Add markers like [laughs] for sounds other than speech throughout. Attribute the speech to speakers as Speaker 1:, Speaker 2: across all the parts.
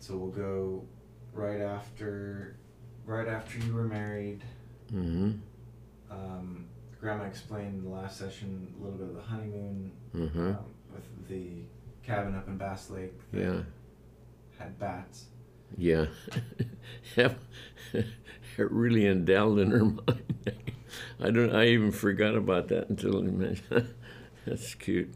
Speaker 1: right, so we'll go right after, right after you were married.
Speaker 2: Mm-hmm.
Speaker 1: Um, Grandma explained in the last session a little bit of the honeymoon
Speaker 2: Mm-hmm.
Speaker 1: um, with the cabin up in Bass Lake. that
Speaker 2: Yeah.
Speaker 1: Had bats.
Speaker 2: Yeah. [laughs] [laughs] it really endowed in her [laughs] mind. I don't. I even forgot about that until you mentioned. That's cute.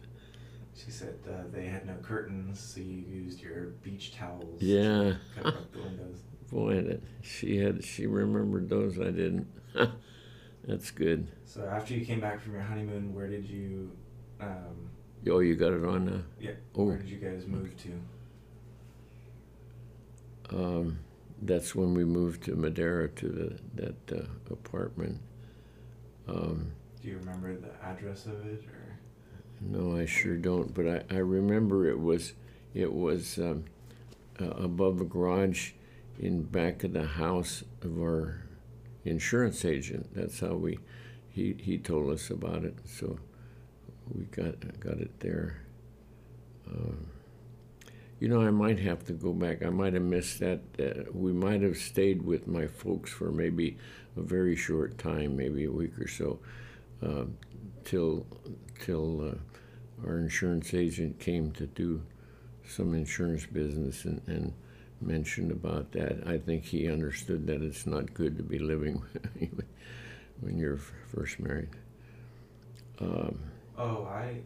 Speaker 1: She said uh, they had no curtains, so you used your beach towels. to
Speaker 2: Yeah.
Speaker 1: Cover up the windows. [laughs]
Speaker 2: Boy, she had. She remembered those. I didn't. [laughs] That's good.
Speaker 1: So after you came back from your honeymoon, where did you? Um,
Speaker 2: Oh, you got it on now.
Speaker 1: yeah.
Speaker 2: Oh.
Speaker 1: Where did you guys move to?
Speaker 2: Um, that's when we moved to Madera to the that uh, apartment. Um,
Speaker 1: Do you remember the address of it?
Speaker 2: No, I sure don't. But I, I remember it was it was um, uh, above a garage in back of the house of our insurance agent. That's how we he he told us about it. So we got got it there. Um, you know, I might have to go back. I might have missed that. Uh, we might have stayed with my folks for maybe a very short time, maybe a week or so, uh, till till uh, our insurance agent came to do some insurance business and, and mentioned about that. I think he understood that it's not good to be living [laughs] when you're first married. Um,
Speaker 1: Oh, I,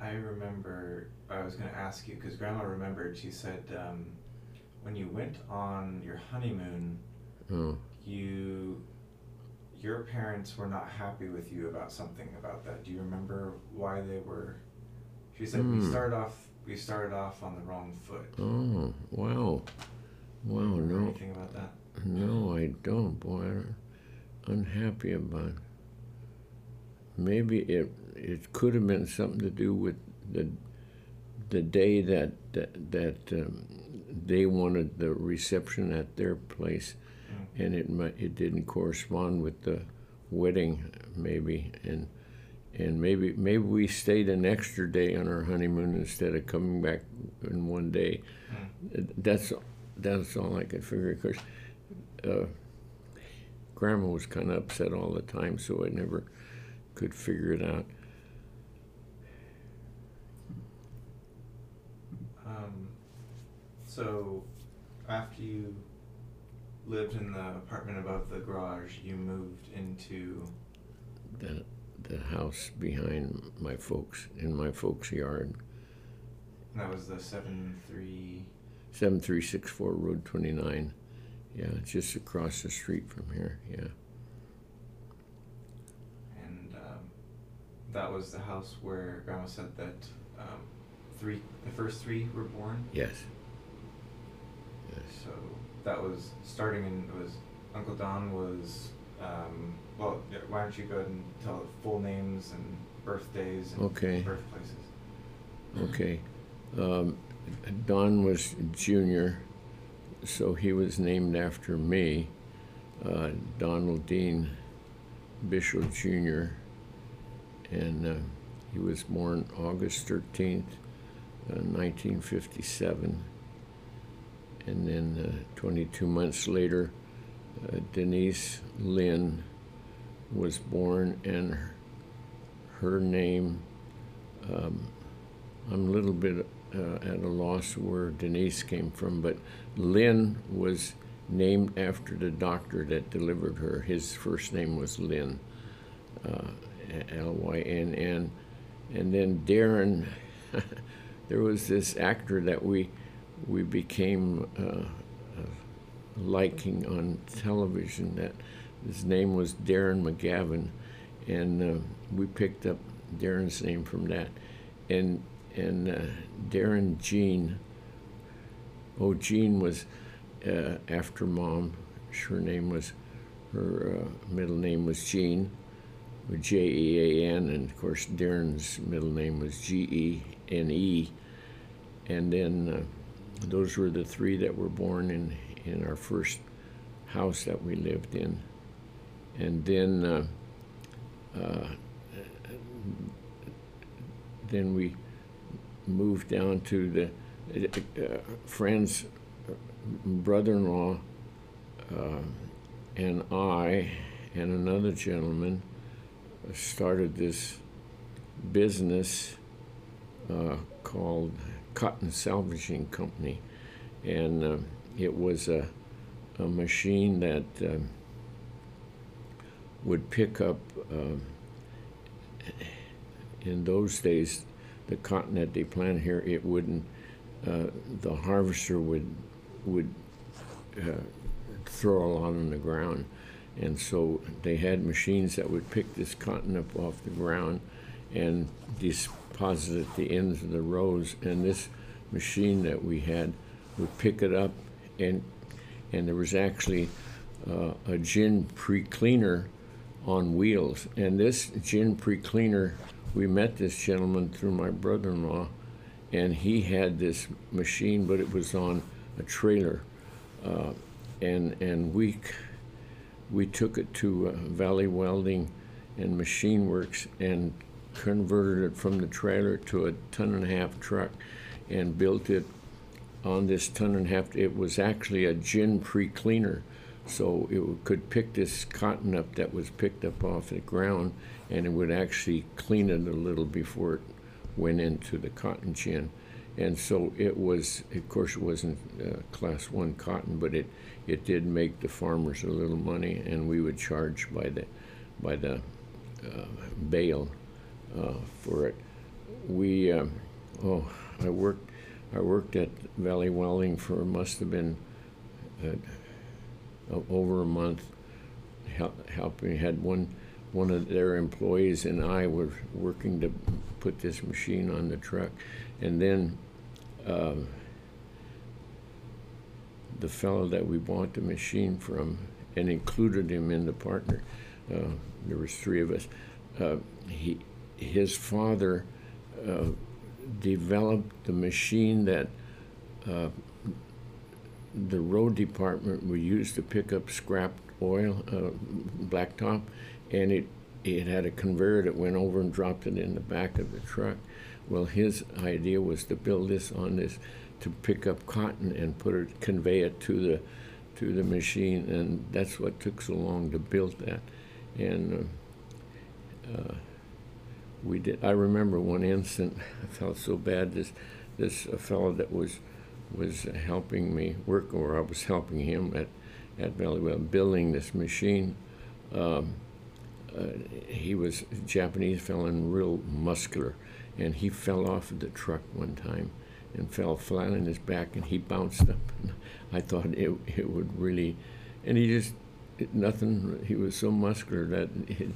Speaker 1: I remember. I was going to ask you because Grandma remembered. She said um, when you went on your honeymoon,
Speaker 2: oh,
Speaker 1: you, your parents were not happy with you about something about that. Do you remember why they were? She said we
Speaker 2: Hmm.
Speaker 1: started off. We started off on the wrong foot.
Speaker 2: oh, wow, wow, no,
Speaker 1: Anything about that?
Speaker 2: no, I don't. Boy, I'm unhappy about. It. Maybe it it could have been something to do with the the day that that, that um, they wanted the reception at their place,
Speaker 1: Mm.
Speaker 2: And it it didn't correspond with the wedding maybe and and maybe maybe we stayed an extra day on our honeymoon instead of coming back in one day. That's that's all I could figure. Because uh, Grandma was kind of upset all the time, so I never could figure it out.
Speaker 1: Um, so, after you lived in the apartment above the garage, you moved into.
Speaker 2: The the house behind my folks in my folks' yard,
Speaker 1: That was the seven three.
Speaker 2: seven three six four Road twenty nine. Yeah, just across the street from here. Yeah.
Speaker 1: And um, that was the house where Grandma said that um, three, the first three were born.
Speaker 2: Yes. Yes.
Speaker 1: So that was starting and It was Uncle Don was. Um, well, yeah, why don't you go ahead and tell the full names and birthdays and
Speaker 2: Okay.
Speaker 1: birthplaces?
Speaker 2: Okay. Um, Don was junior, so he was named after me. Uh, Donald Dean Bishop Jr. And uh, he was born August 13th, uh, 1957. And then uh, 22 months later, uh, Denise Lynn was born, and her, her name. Um, I'm a little bit uh, at a loss where Denise came from, but Lynn was named after the doctor that delivered her. His first name was Lynn, uh, L Y N N. And then Darren, [laughs] there was this actor that we we became uh, uh, liking on television. That his name was Darren McGavin, and uh, we picked up Darren's name from that. And and uh, Darren Jean. Oh, Jean was uh, after mom. Her name was her uh, middle name was Jean, J E A N, and of course Darren's middle name was G E N E. And then uh, those were the three that were born in in our first house that we lived in. And then uh, uh, then we moved down to the uh, friends brother-in-law uh, and I and another gentleman started this business uh, called Cotton Salvaging Company, and uh, it was a, a machine that um, would pick up. Um, in those days, the cotton that they planted here, it wouldn't. Uh, the harvester would would uh, throw a lot on the ground, and so they had machines that would pick this cotton up off the ground and deposit at the ends of the rows. And this machine that we had would pick it up, and and there was actually uh, a gin pre-cleaner on wheels. And this gin pre-cleaner, we met this gentleman through my brother-in-law, and he had this machine, but it was on a trailer, uh, and and we we took it to uh, Valley Welding and Machine Works and converted it from the trailer to a ton and a half truck, and built it on this ton and a half. It was actually a gin pre-cleaner so it could pick this cotton up that was picked up off the ground, and it would actually clean it a little before it went into the cotton gin. And so it was, of course, it wasn't uh, class one cotton, but it, it did make the farmers a little money, and we would charge by the, by the uh, bale uh, for it. We, um, oh, I worked, I worked at Valley Welding for must have been uh, over a month help, helping. Had one one of their employees and I were working to put this machine on the truck, and then uh, the fellow that we bought the machine from and included him in the partner. Uh, there was three of us. Uh, he, his father uh, developed the machine that uh, the road department would use to pick up scrap oil, uh, blacktop, and it it had a conveyor that went over and dropped it in the back of the truck. Well, his idea was to build this on this to pick up cotton and put it convey it to the to the machine, and that's what took so long to build that. And uh, uh, we did. I remember one instant. [laughs] I felt so bad. This this fellow that was was helping me work, or I was helping him at, at Valley Well building this machine. Um, uh, he was a Japanese fellow and real muscular, and he fell off of the truck one time and fell flat on his back, and he bounced up. And [laughs] I thought it it would really, and he just it, nothing. He was so muscular that it,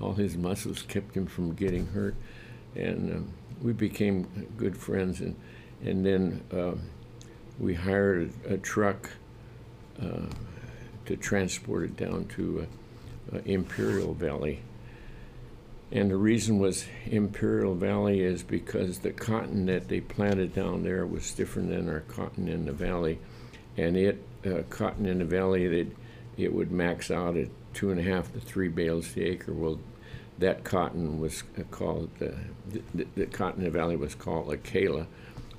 Speaker 2: all his muscles kept him from getting hurt, and um, we became good friends. And and then. Uh, we hired a, truck uh, to transport it down to uh, uh, Imperial Valley. And the reason was Imperial Valley is because the cotton that they planted down there was different than our cotton in the valley. And it, uh, cotton in the valley, that it would max out at two and a half to three bales to the acre. Well, that cotton was uh, called, the, the, the cotton in the valley was called Acala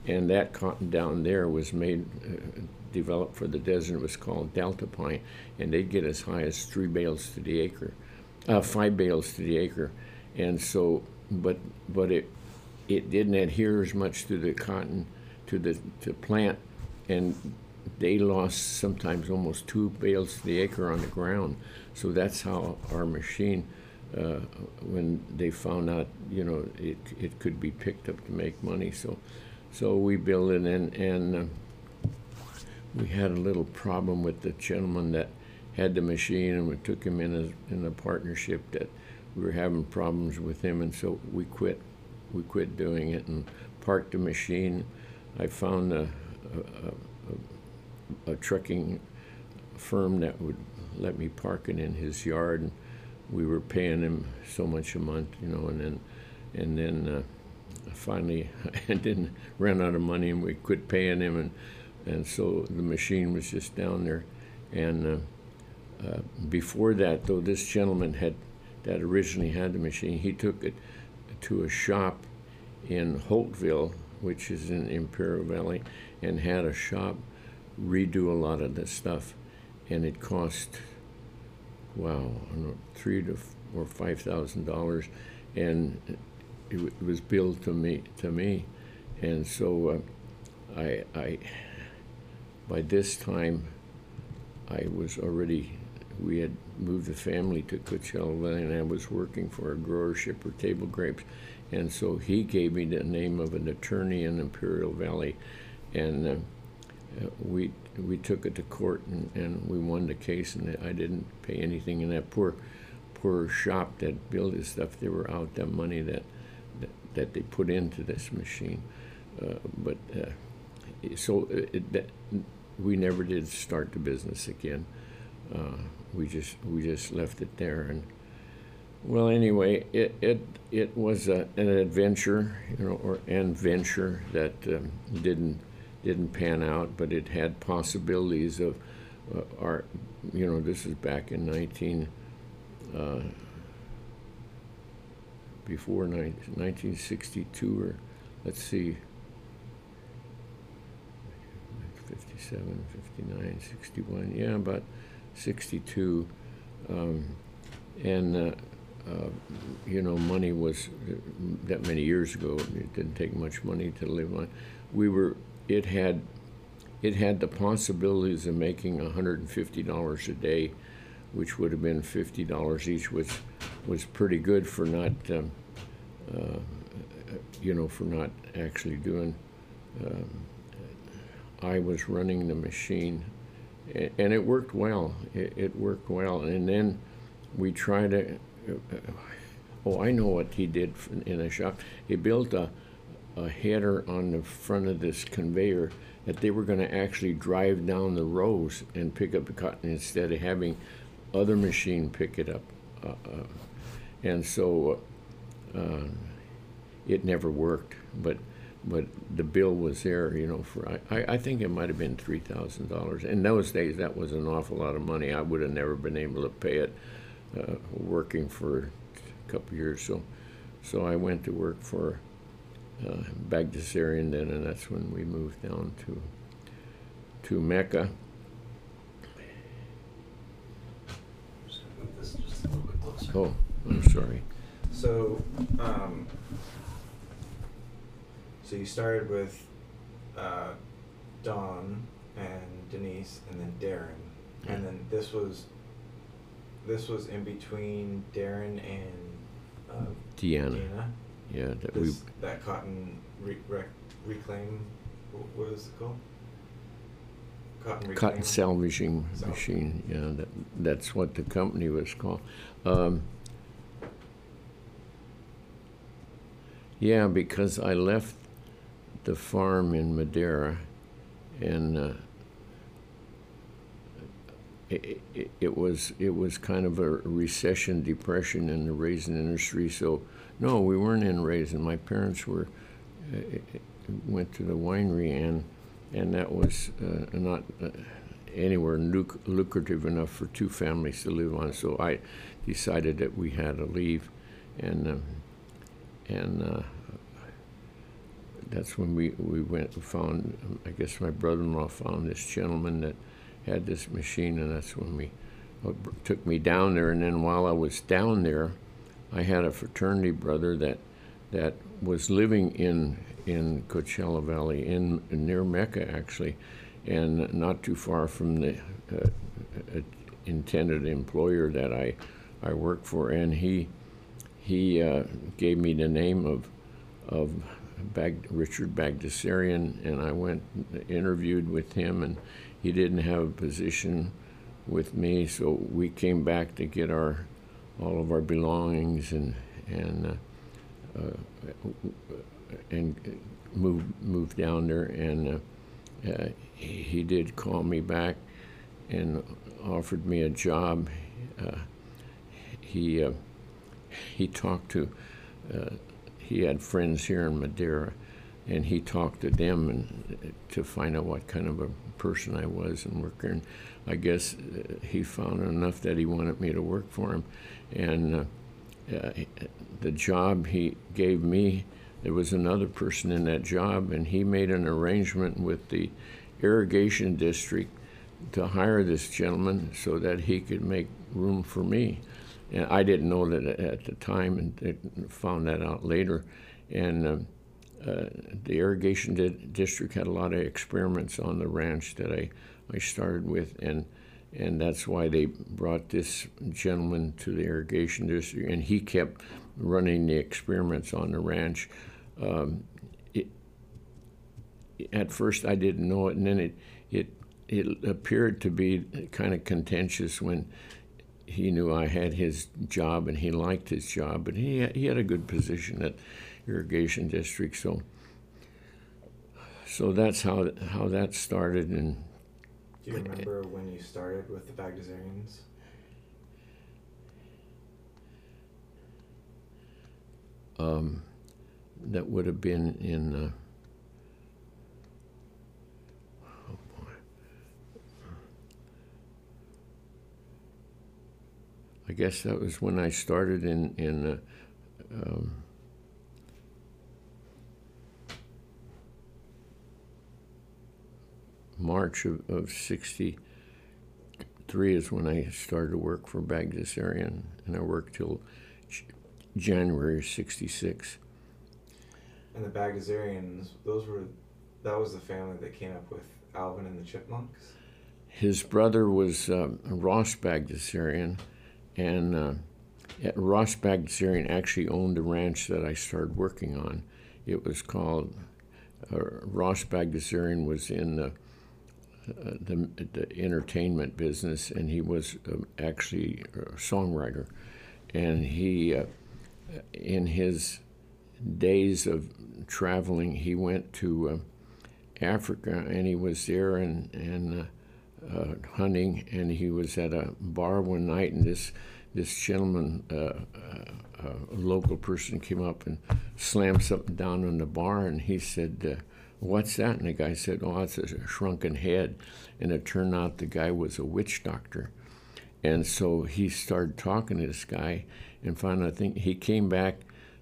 Speaker 2: and that cotton down there was made, uh, developed for the desert. It was called Delta pine, and they'd get as high as three bales to the acre, uh, five bales to the acre, and so, but but it it didn't adhere as much to the cotton, to the to plant, and they lost sometimes almost two bales to the acre on the ground. So that's how our machine. Uh, when they found out, you know, it, it could be picked up to make money. So so we built it, and, and uh, we had a little problem with the gentleman that had the machine, and we took him in as in a partnership that we were having problems with him, and so we quit. We quit doing it and parked the machine. I found a, a, a, a trucking firm that would let me park it in his yard, and we were paying him so much a month, you know, and then and then. Uh, finally [laughs] I didn't run out of money and we quit paying him and and so the machine was just down there and uh, uh, before that though this gentleman had that originally had the machine he took it to a shop in Holtville which is in Imperial Valley and had a shop redo a lot of the stuff, and it cost, wow, three to or five thousand dollars, and it, it was billed to me to me, and so uh, I I by this time I was already we had moved the family to Coachella and I was working for a grower shipper table grapes, and so he gave me the name of an attorney in Imperial Valley, and. Uh, we we took it to court and, and we won the case and I didn't pay anything and that poor poor shop that built this stuff they were out that money that that, that they put into this machine. Uh, but uh, so it, that, we never did start the business again. Uh, we just we just left it there and well anyway it it it was a, an adventure you know or an venture that um, didn't didn't pan out, but it had possibilities of uh, our, you know, this is back in 19, uh, before 19, 1962 or let's see, 57, 59, 61, yeah, about 62. Um, and, uh, uh, you know, money was uh, that many years ago. It didn't take much money to live on. We were it had it had the possibilities of making $150 a day, which would have been $50 each, which was pretty good for not, um, uh, you know, for not actually doing. Um, I was running the machine, and it worked well. It, it worked well, and then we tried to. Uh, oh, I know what he did in a shop. He built a a header on the front of this conveyor that they were going to actually drive down the rows and pick up the cotton instead of having other machine pick it up. Uh, uh, and so uh, it never worked, but but the bill was there, you know, for I, I think it might have been three thousand dollars. In those days, that was an awful lot of money. I would have never been able to pay it uh, working for a couple years. So, so I went to work for uh, Bagdasarian then, and that's when we moved down to to Mecca.
Speaker 3: Just gonna move this just a little bit closer.
Speaker 2: Oh, I'm sorry.
Speaker 1: So, um, so you started with uh, Don and Denise, and then Darren, and then this was this was in between Darren and uh,
Speaker 2: Deanna.
Speaker 1: Deanna.
Speaker 2: Yeah, that we
Speaker 1: This, that cotton re- rec- reclaim. wh- What is it called? Cotton reclaim.
Speaker 2: cotton salvaging
Speaker 1: Sal-
Speaker 2: machine. Yeah, that that's what the company was called. Um, yeah, because I left the farm in Madera, and uh, it, it, was it was kind of a recession, depression in the raisin industry. So, no, we weren't in raisin. My parents were uh, went to the winery, and and that was uh, not uh, anywhere luc- lucrative enough for two families to live on. So I decided that we had to leave, and um, and uh, that's when we, we went and found. I guess my brother-in-law found this gentleman that had this machine, and that's when we took me down there. And then while I was down there, I had a fraternity brother that that was living in in Coachella Valley, in near Mecca actually, and not too far from the uh, intended employer that I I worked for, and he he uh, gave me the name of of Bag, Richard Bagdasarian, and I went interviewed with him, and he didn't have a position with me, so we came back to get our all of our belongings and and uh, uh, and moved moved down there, and uh, uh, he, did call me back and offered me a job. Uh, he uh, he talked to he had friends here in Madera, and he talked to them and to find out what kind of a person I was and worker. And I guess uh, he found enough that he wanted me to work for him, and uh, uh, the job he gave me, there was another person in that job, and he made an arrangement with the irrigation district to hire this gentleman so that he could make room for me. And I didn't know that at the time, and found that out later. And um, uh, the irrigation di- district had a lot of experiments on the ranch that I, I started with, and and that's why they brought this gentleman to the irrigation district, and he kept running the experiments on the ranch. Um, it, at first, I didn't know it, and then it it it appeared to be kind of contentious when he knew I had his job and he liked his job, but he he had a good position at irrigation district, so so that's how how that started, and
Speaker 1: Do you remember when you started with the Bagdasarians?
Speaker 2: um, that would have been in. Uh, oh boy. I guess that was when I started in in uh, um, March of, of '63 is when I started to work for Bagdasarian, and I worked till J- January of '66.
Speaker 1: And the Bagdasarians, those were, that was the family that came up with Alvin and the Chipmunks.
Speaker 2: His brother was um, Ross Bagdasarian, and uh, Ross Bagdasarian actually owned the ranch that I started working on. It was called uh, Ross Bagdasarian was in the, the the entertainment business, and he was um, actually a songwriter, and he uh, in his days of traveling, he went to uh, Africa, and he was there and and. Uh, uh, hunting, and he was at a bar one night, and this this gentleman, uh, a local person, came up and slammed something down on the bar, and he said, "What's that?" And the guy said, "Oh, it's a shrunken head," and it turned out the guy was a witch doctor, and so he started talking to this guy, and finally, I think he came back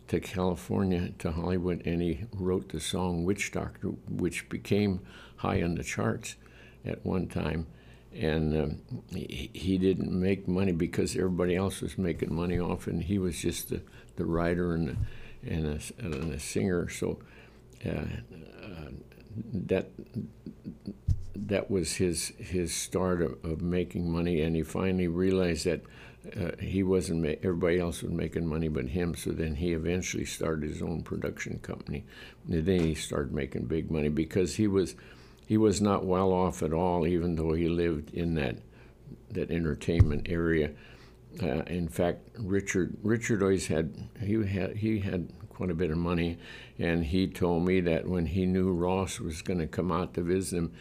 Speaker 2: to California to Hollywood, and he wrote the song "Witch Doctor," which became high on the charts at one time, and um, he, he didn't make money because everybody else was making money off, and he was just the, the writer and the, and a, and a singer. So uh, that that was his his start of, of making money, and he finally realized that. Uh, he wasn't. Ma- everybody else was making money, but him. So then he eventually started his own production company. And then he started making big money because he was he was not well off at all, even though he lived in that that entertainment area. Uh, in fact, Richard Richard always had he had he had quite a bit of money, and he told me that when he knew Ross was going to come out to visit him,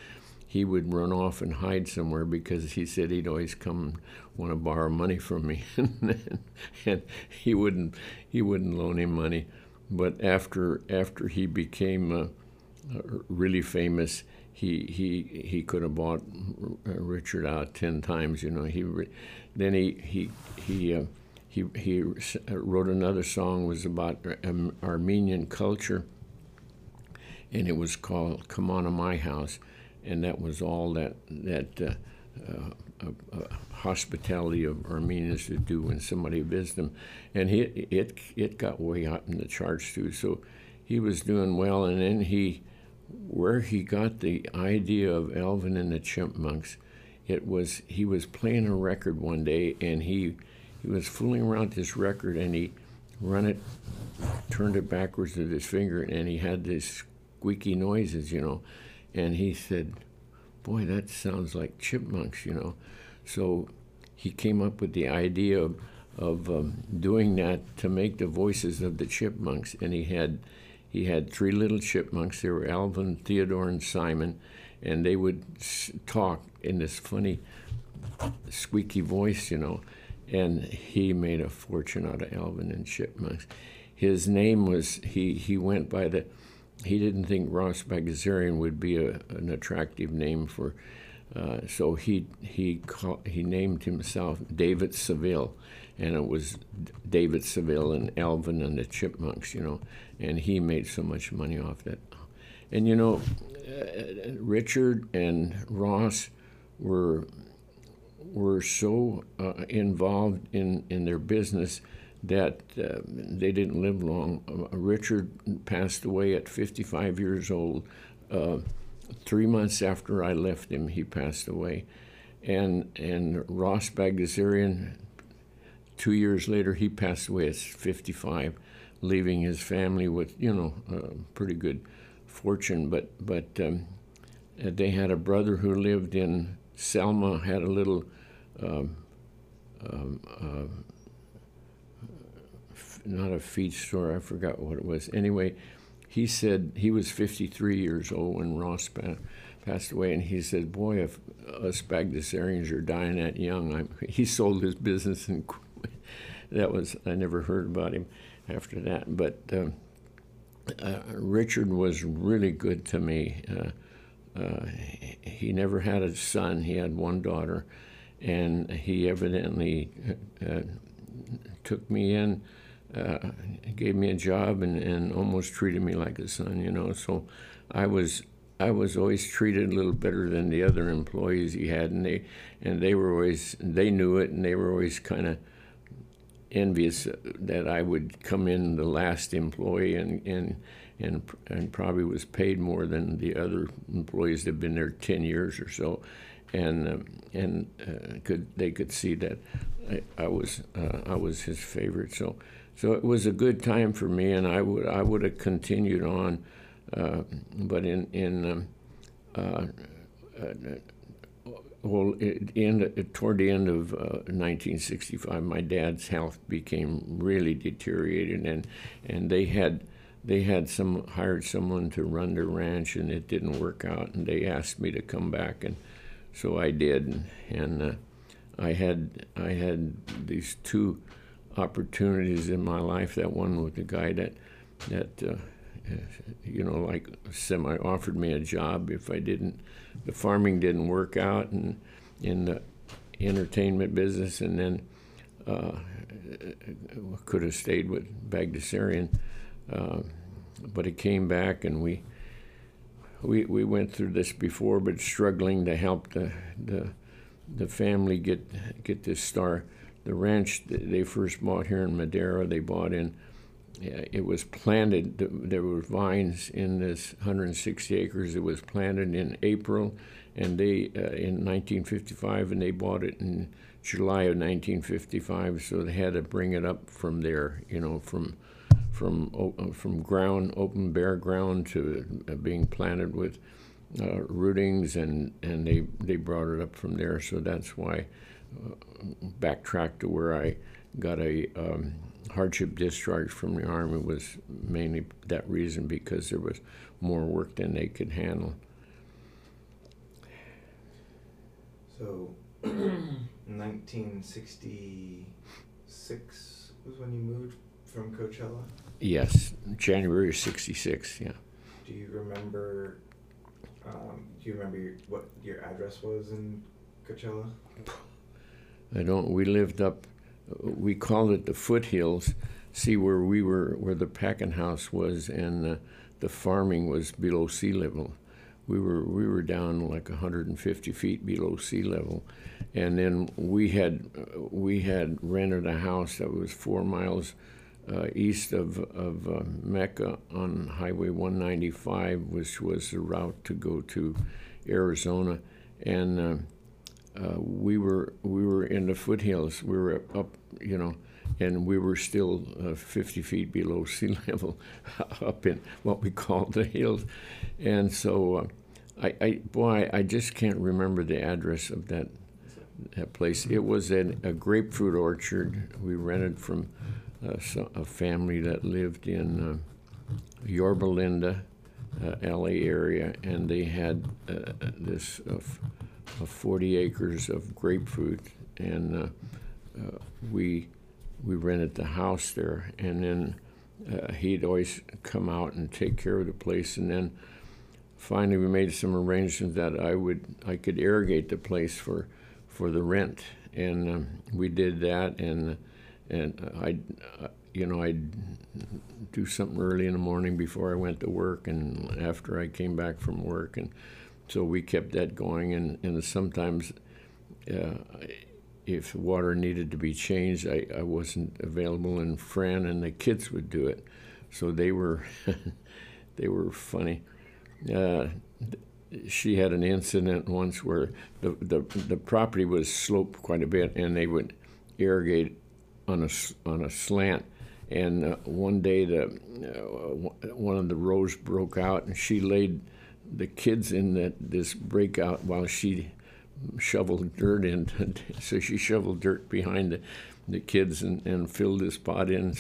Speaker 2: he would run off and hide somewhere because he said he'd always come want to borrow money from me, [laughs] and he wouldn't he wouldn't loan him money. But after after he became uh, really famous, he he he could have bought Richard out ten times. You know, he then he he he uh, he he wrote another song was about Armenian culture, and it was called "Come On-a My House," and that was all that that. Uh, uh, uh, hospitality of Armenians to do when somebody visited them, and he, it it got way up in the charts too. So he was doing well, and then he where he got the idea of Alvin and the Chipmunks, it was he was playing a record one day and he he was fooling around this record and he run it, turned it backwards with his finger and he had these squeaky noises, you know, and he said, "Boy, that sounds like chipmunks," you know. So he came up with the idea of, of um, doing that to make the voices of the chipmunks, and he had he had three little chipmunks. They were Alvin, Theodore, and Simon, and they would talk in this funny, squeaky voice, you know. And he made a fortune out of Alvin and Chipmunks. His name was he he went by the. He didn't think Ross Bagdasarian would be a, an attractive name for, uh, so he he call, he named himself David Seville, and it was David Seville and Alvin and the Chipmunks, you know and he made so much money off that. and you know, uh, Richard and Ross were were so uh, involved in, in their business that uh, they didn't live long. Uh, Richard passed away at 55 years old. Uh, three months after I left him, he passed away. And, and Ross Bagdasarian, two years later, he passed away at 55, leaving his family with, you know, a pretty good fortune. But, but um, they had a brother who lived in Selma, had a little um, um, uh, not a feed store, I forgot what it was. Anyway, he said he was 53 years old when Ross pa- passed away, and he said, Boy, if us Bagdasarians are dying that young, I'm, [laughs] he sold his business, and [laughs] that was, I never heard about him after that. But uh, uh, Richard was really good to me. Uh, uh he never had a son, he had one daughter and he evidently uh, took me in, uh, gave me a job, and, and almost treated me like a son. You know, so I was I was always treated a little better than the other employees he had, and they and they were always they knew it, and they were always kind of envious that I would come in the last employee and and and and probably was paid more than the other employees that had been there ten years or so and um, and uh, could they could see that I, I was uh, I was his favorite. So so it was a good time for me, and I would I would have continued on, uh, but in in um, uh, uh, well, end, toward the end of 1965, uh, my dad's health became really deteriorated, and and they had they had some hired someone to run their ranch, and it didn't work out, and they asked me to come back and so I did, and uh, I had I had these two opportunities in my life. That one with the guy that that uh, you know like semi offered me a job if I didn't the farming didn't work out and in the entertainment business, and then uh, could have stayed with Bagdasarian, uh, but it came back and we we, we went through this before, but struggling to help the the, the family get get this star. The ranch they first bought here in Madera, they bought in. It was planted. There were vines in this 160 acres. It was planted in April, and they uh, in 1955, and they bought it in July of 1955. So they had to bring it up from there, you know, from from uh, from ground, open bare ground to uh, being planted with uh, rootings, and and they they brought it up from there. So that's why uh, backtrack to where I got a um, hardship discharge from the army was mainly that reason because there was more work than they could handle.
Speaker 1: So, [clears throat] 1966 was when you moved from Coachella?
Speaker 2: Yes, January of '66. Yeah.
Speaker 1: Do you remember? Um, do you remember your, what your address was in Coachella?
Speaker 2: I don't. We lived up. We called it the foothills. See where we were, where the packing house was, and the, the farming was below sea level. We were we were down like 150 feet below sea level, and then we had we had rented a house that was four miles uh, east of, of uh, Mecca on Highway 195, which was the route to go to Arizona, and uh, uh, we were we were in the foothills. We were up, you know, and we were still uh, 50 feet below [laughs] sea level, up in what we call the hills, and so. I, I, boy, I just can't remember the address of that that place. It was in a grapefruit orchard we rented from a family that lived in uh, Yorba Linda, uh, LA area, and they had uh, this uh, 40 acres of grapefruit, and uh, uh, we we rented the house there, and then he'd always come out and take care of the place, and then finally we made some arrangements that I would I could irrigate the place for for the rent, and um, we did that, and and I'd, you know, I'd do something early in the morning before I went to work and after I came back from work. And so we kept that going. And, and sometimes, uh, if water needed to be changed, I, I wasn't available, and Fran and the kids would do it. So they were, [laughs] they were funny. Uh, she had an incident once where the, the, the property was sloped quite a bit, and they would irrigate on a, on a slant. And uh, one day, the uh, one of the rows broke out, and she laid the kids in that this breakout while she shoveled dirt in. [laughs] so she shoveled dirt behind the, the kids and, and filled this spot in.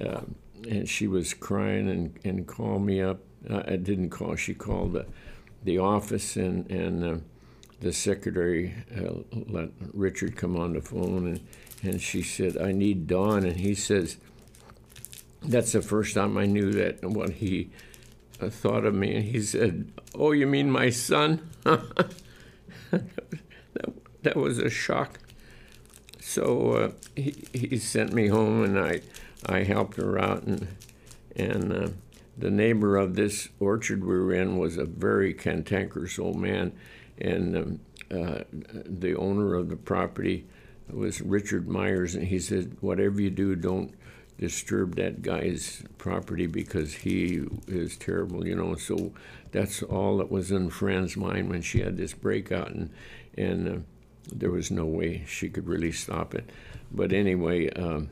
Speaker 2: Uh, and she was crying and, and called me up. Uh, I didn't call. She called the, the office and and uh, the secretary uh, let Richard come on the phone and and she said I need Don. And he says that's the first time I knew that and what he uh, thought of me. And he said oh you mean my son? [laughs] That, that was a shock. So uh, he, he sent me home and I I helped her out. And and uh, the neighbor of this orchard we were in was a very cantankerous old man. And um, uh, the owner of the property was Richard Myers and he said whatever you do don't disturb that guy's property because he is terrible you know so that's all that was in Fran's mind when she had this breakout and and uh, there was no way she could really stop it but anyway um,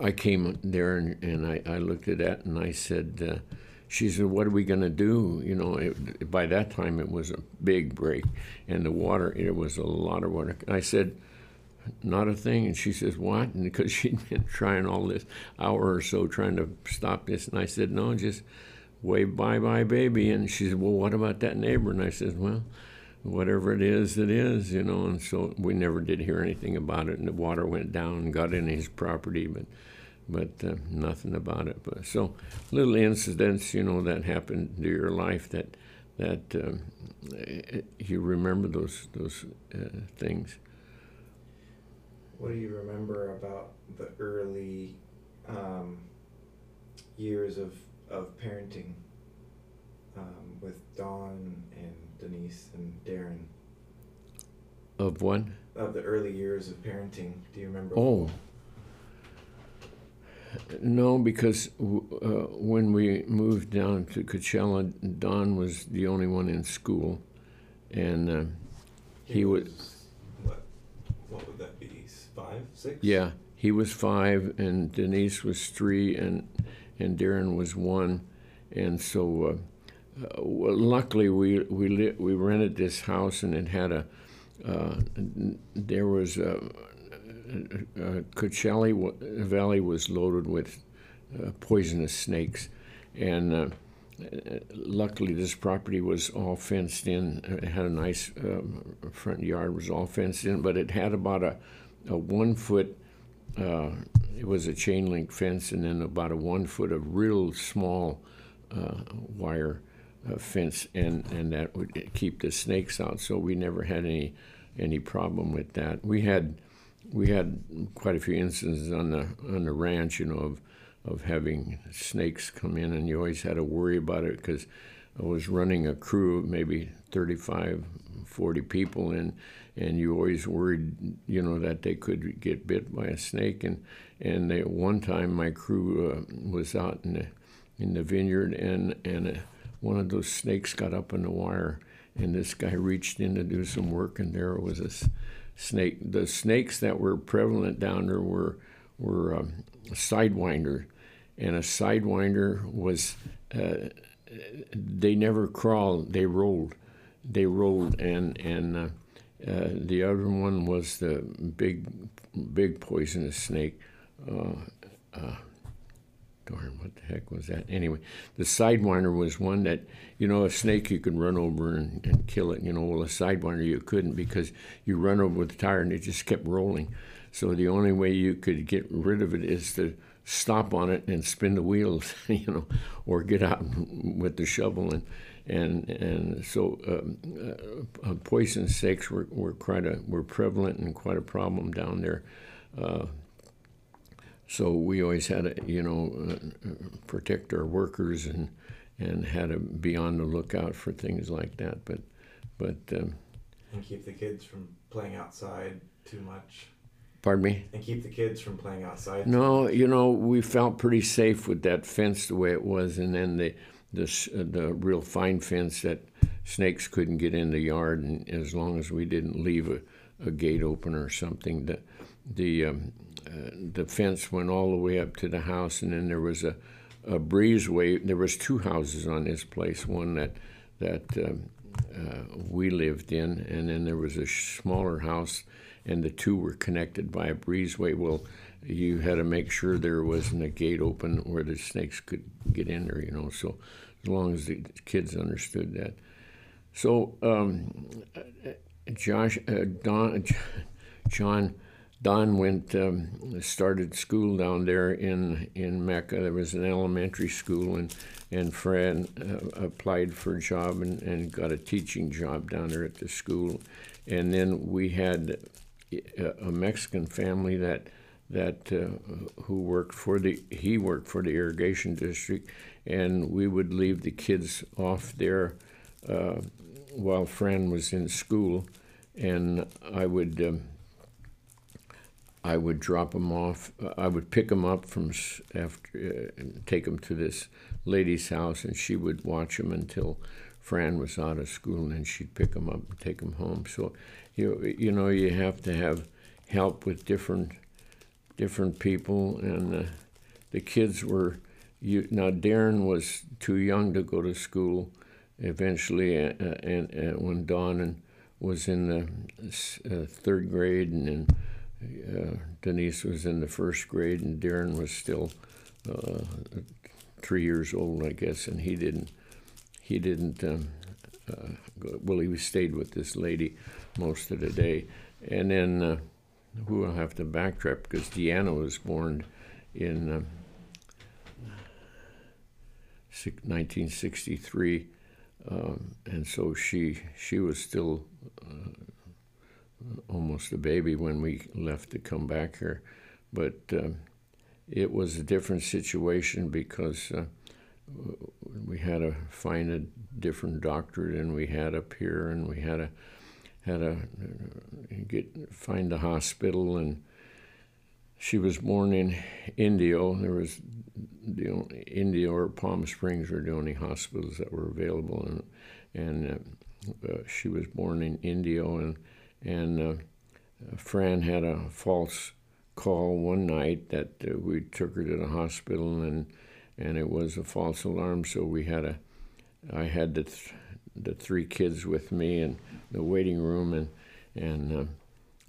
Speaker 2: I came there and, and I, I looked at that and I said, uh, she said, what are we going to do? You know, it, by that time it was a big break and the water, it was a lot of water. I said, not a thing. And she says, what? And because [laughs] she'd been trying all this hour or so trying to stop this. And I said, no, just wave bye bye, baby. And she said, well, what about that neighbor? And I said, well, whatever it is, it is, you know. And so we never did hear anything about it. And the water went down and got in his property, but but uh, nothing about it. But so little incidents, you know, that happened to your life that that um, eh, you remember those those uh, things.
Speaker 1: What do you remember about the early um, years of, of parenting um, with Don and Denise and Darren?
Speaker 2: Of what?
Speaker 1: Of the early years of parenting, do you remember?
Speaker 2: Oh. No, because uh, when we moved down to Coachella, Don was the only one in school, and uh, he was
Speaker 1: What? What would that be? s- Five, six?
Speaker 2: yeah, he was five, and Denise was three, and and Darren was one, and so uh, uh, well, luckily we we we rented this house, and it had a uh, there was a, uh, Coachella Valley was loaded with uh, poisonous snakes, and uh, luckily this property was all fenced in. It had a nice um, front yard, was all fenced in, but it had about a, a one foot. Uh, it was a chain link fence, and then about a one foot of real small uh, wire uh, fence, and, and that would keep the snakes out. So we never had any any problem with that. We had we had quite a few instances on the on the ranch, you know, of of having snakes come in, and you always had to worry about it because I was running a crew of maybe 35, 40 people, and and you always worried, you know, that they could get bit by a snake. And and they, one time my crew uh, was out in the in the vineyard, and and uh, one of those snakes got up on the wire, and this guy reached in to do some work, and there was a snake. The snakes that were prevalent down there were were um, sidewinder, and a sidewinder was uh, they never crawled; they rolled, they rolled, and and uh, the other one was the big, big poisonous snake. Uh, uh, darn, what the heck was that? Anyway, the sidewinder was one that, you know, a snake you could run over and, and kill it. You know, well, a sidewinder you couldn't because you run over with the tire and it just kept rolling. So the only way you could get rid of it is to stop on it and spin the wheels, [laughs] you know, or get out [laughs] with the shovel and and and so um, uh, poison snakes were, were quite a were prevalent and quite a problem down there. Uh, so we always had to, you know, uh, uh, protect our workers and and had to be on the lookout for things like that. But but um,
Speaker 1: And keep the kids from playing outside too much.
Speaker 2: pardon me.
Speaker 1: And keep the kids from playing outside.
Speaker 2: No, you know, we felt pretty safe with that fence the way it was, and then the the uh, the real fine fence that snakes couldn't get in the yard, and as long as we didn't leave a, a gate open or something, the the um, uh, the fence went all the way up to the house, and then there was a a breezeway. There was two houses on this place, one that that um, uh, we lived in, and then there was a smaller house, and the two were connected by a breezeway. Well, you had to make sure there wasn't a gate open where the snakes could get in there, you know. So as long as the kids understood that. So um, Josh, uh, Don, John, Don went um, started school down there in in Mecca. There was an elementary school, and and Fran uh, applied for a job and, and got a teaching job down there at the school. And then we had a, a Mexican family that that uh, who worked for the he worked for the irrigation district, and we would leave the kids off there uh, while Fran was in school, and I would. Um, I would drop them off. I would pick them up from after, uh, and take them to this lady's house, and she would watch them until Fran was out of school, and then she'd pick them up and take them home. So, you you know, you have to have help with different different people, and uh, the kids were. You now Darren was too young to go to school. Eventually, uh, uh, and, and when Don and was in the uh, third grade, and then uh, Denise was in the first grade, and Darren was still uh, three years old, I guess, and he didn't. He didn't. Um, uh, go, well, he stayed with this lady most of the day, and then uh, we will have to backtrack because Deanna was born in um, 1963, um, and so she she was still uh, almost a baby when we left to come back here. But um, it was a different situation because uh, we had to find a different doctor than we had up here, and we had to had to uh, get find a hospital. And she was born in Indio. There was the only, Indio or Palm Springs were the only hospitals that were available, and and uh, uh, she was born in Indio, and and uh, Fran had a false call one night that uh, we took her to the hospital, and and it was a false alarm, so we had a I had the th- the three kids with me in the waiting room, and and uh,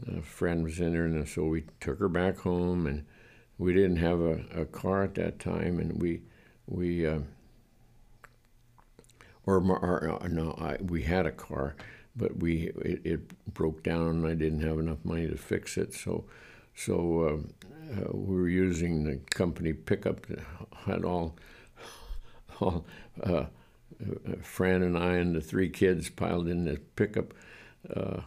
Speaker 2: a friend was in there, and so we took her back home, and we didn't have a, a car at that time, and we we uh, or, or uh, no, I, we had a car, but we it, it broke down, and I didn't have enough money to fix it, so so um, uh, we were using the company pickup that had all all. Uh, uh, Fran and I and the three kids piled in the pickup, uh,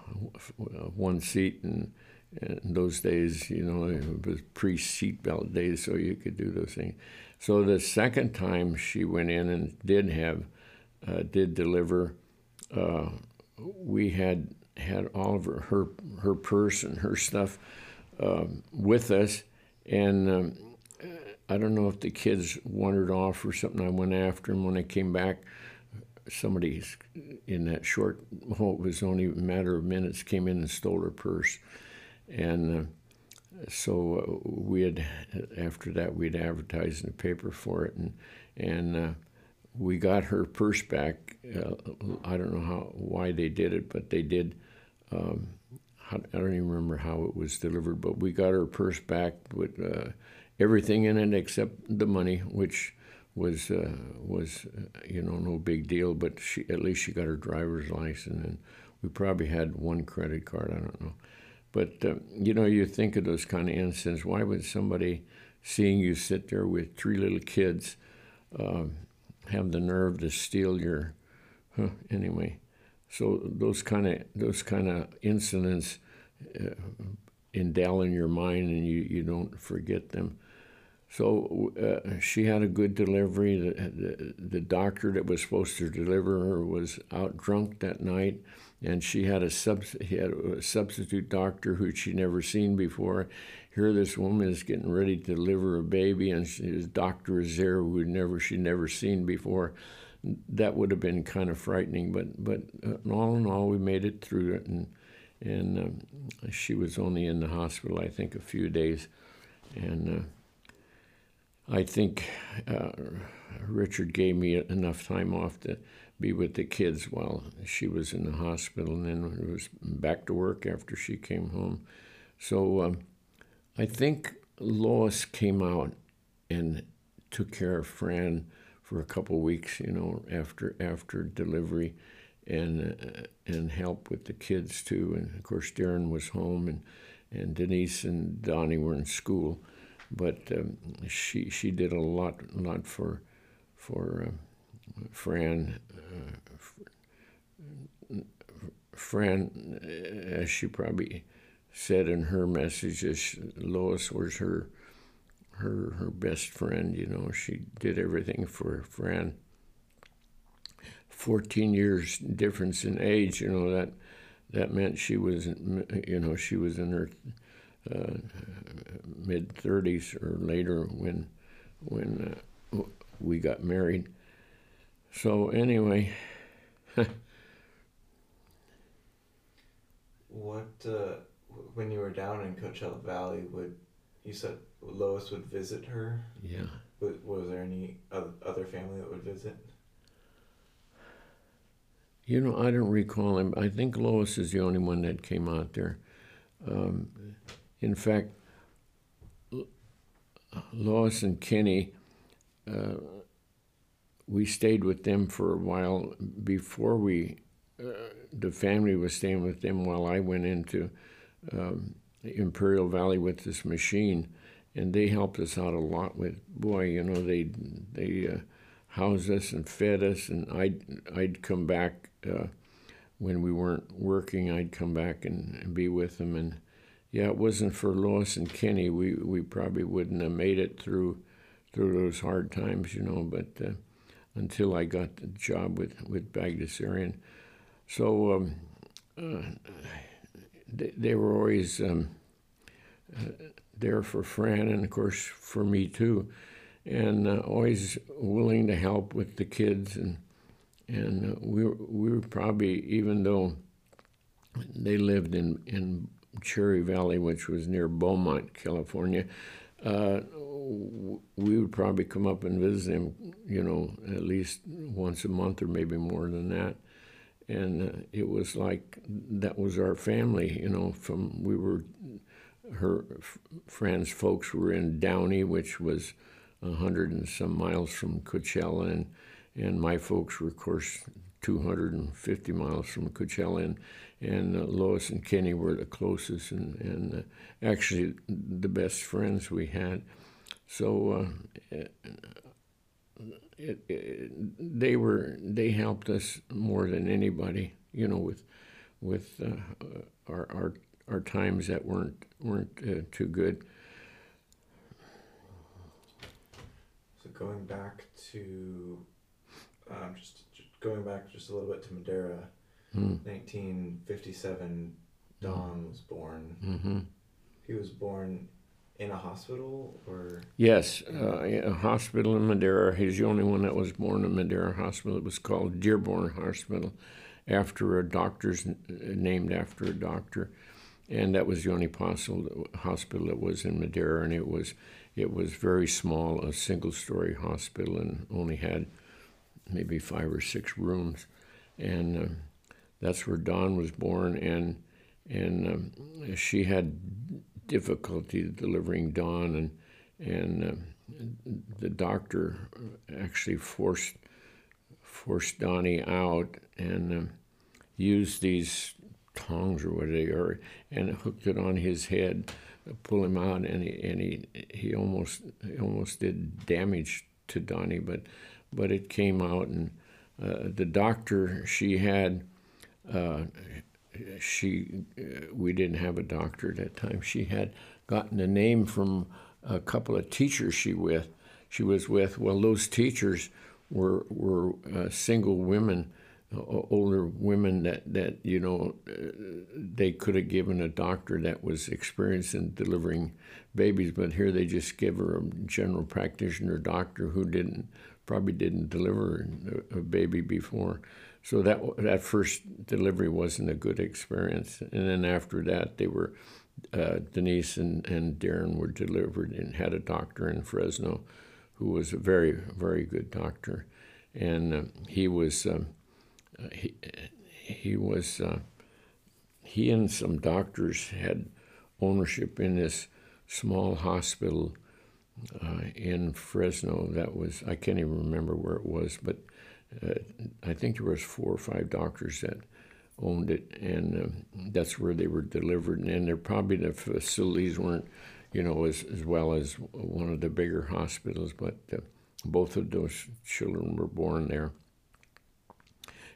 Speaker 2: one seat, and, and in those days, you know, it was pre-seatbelt days, so you could do those things. So the second time she went in and did have, uh, did deliver, uh, we had had all of her her, her purse and her stuff um, with us, and. Um, I don't know if the kids wandered off or something. I went after them when I came back. Somebody in that short, oh, it was only a matter of minutes, came in and stole her purse. And uh, so uh, we had, after that, we'd advertised in the paper for it. And, and uh, we got her purse back. Uh, I don't know how why they did it, but they did. Um, I don't even remember how it was delivered, but we got her purse back with uh, everything in it except the money, which was uh, was uh, you know no big deal. But she at least she got her driver's license, and we probably had one credit card. I don't know, but uh, you know you think of those kind of incidents. Why would somebody seeing you sit there with three little kids um, have the nerve to steal your? Huh, anyway, so those kind of those kind of incidents uh, endowed in your mind, and you, you don't forget them. So uh, she had a good delivery. The, the, the doctor that was supposed to deliver her was out drunk that night, and she had a subs- he had a substitute doctor who she'd never seen before. Here, this woman is getting ready to deliver a baby, and his doctor is there who never she never seen before. That would have been kind of frightening, but but uh, all in all, we made it through it, and and um, she was only in the hospital, I think, a few days, and. Uh, I think uh, Richard gave me enough time off to be with the kids while she was in the hospital, and then was back to work after she came home. So um, I think Lois came out and took care of Fran for a couple weeks, you know, after after delivery, and uh, and helped with the kids too. And of course, Darren was home, and and Denise and Donnie were in school but um, she she did a lot lot for for uh, Fran. Uh, Fran, as she probably said in her messages, Lois was her her her best friend. You know, she did everything for Fran. Fourteen years difference in age. You know that that meant she was you know she was in her uh, mid 30s or later when when uh, we got married. So anyway. [laughs]
Speaker 1: what uh, when you were down in Coachella Valley? Would you said Lois would visit her?
Speaker 2: Yeah.
Speaker 1: Was, was there any other family that would visit?
Speaker 2: You know, I don't recall him. I think Lois is the only one that came out there. Um, in fact, Lois and Kenny, uh, we stayed with them for a while before we, uh, the family was staying with them while I went into um, Imperial Valley with this machine, and they helped us out a lot. With boy, you know, they they uh, housed us and fed us, and I'd I'd come back uh, when we weren't working. I'd come back and, and be with them and yeah, it wasn't for Lois and Kenny, we, we probably wouldn't have made it through through those hard times, you know. But uh, until I got the job with with Bagdasarian, so um, uh, they, they, were always um, uh, there for Fran and of course for me too, and uh, always willing to help with the kids and and uh, we were, we were probably even though they lived in in Cherry Valley, which was near Beaumont, California, uh, we would probably come up and visit him, you know, at least once a month or maybe more than that. And uh, it was like that was our family, you know. From we were, her friends' folks were in Downey, which was a hundred and some miles from Coachella, and and my folks were, of course, 250 miles from Coachella, and, and uh, Lois and Kenny were the closest and, and uh, actually the best friends we had. So uh, it, it, they were they helped us more than anybody, you know, with with uh, our, our our times that weren't weren't uh, too good.
Speaker 1: So going back to um, just going back just a little bit to Madera, mm. 1957, Don was born.
Speaker 2: Mm-hmm.
Speaker 1: He was born in a hospital or?
Speaker 2: Yes, uh, a hospital in Madera. He's the only one that was born in Madera Hospital. It was called Dearborn Hospital after a doctor's named after a doctor. And that was the only possible hospital that was in Madera, and it was it was very small, a single story hospital, and only had maybe five or six rooms, and uh, that's where Don was born. And and um, she had difficulty delivering Don, and and uh, the doctor actually forced forced Donnie out and um, used these tongs or what they are, and hooked it on his head, pull him out, and he and he he almost he almost did damage to Donnie, but but it came out, and uh, the doctor she had, uh, she we didn't have a doctor at that time. She had gotten a name from a couple of teachers she with she was with. Well, those teachers were were uh, single women, uh, older women that that you know uh, they could have given a doctor that was experienced in delivering babies, but here they just give her a general practitioner doctor who didn't probably didn't deliver a baby before. So that that first delivery wasn't a good experience, and then after that they were uh, Denise and, and Darren were delivered and had a doctor in Fresno who was a very, very good doctor. And uh, he was, um, he, he was, uh, he and some doctors had ownership in this small hospital uh, in Fresno that was, I can't even remember where it was, but uh, I think there was four or five doctors that owned it, and um, that's where they were delivered. And they're probably the facilities weren't, you know, as, as well as one of the bigger hospitals, but uh, both of those children were born there.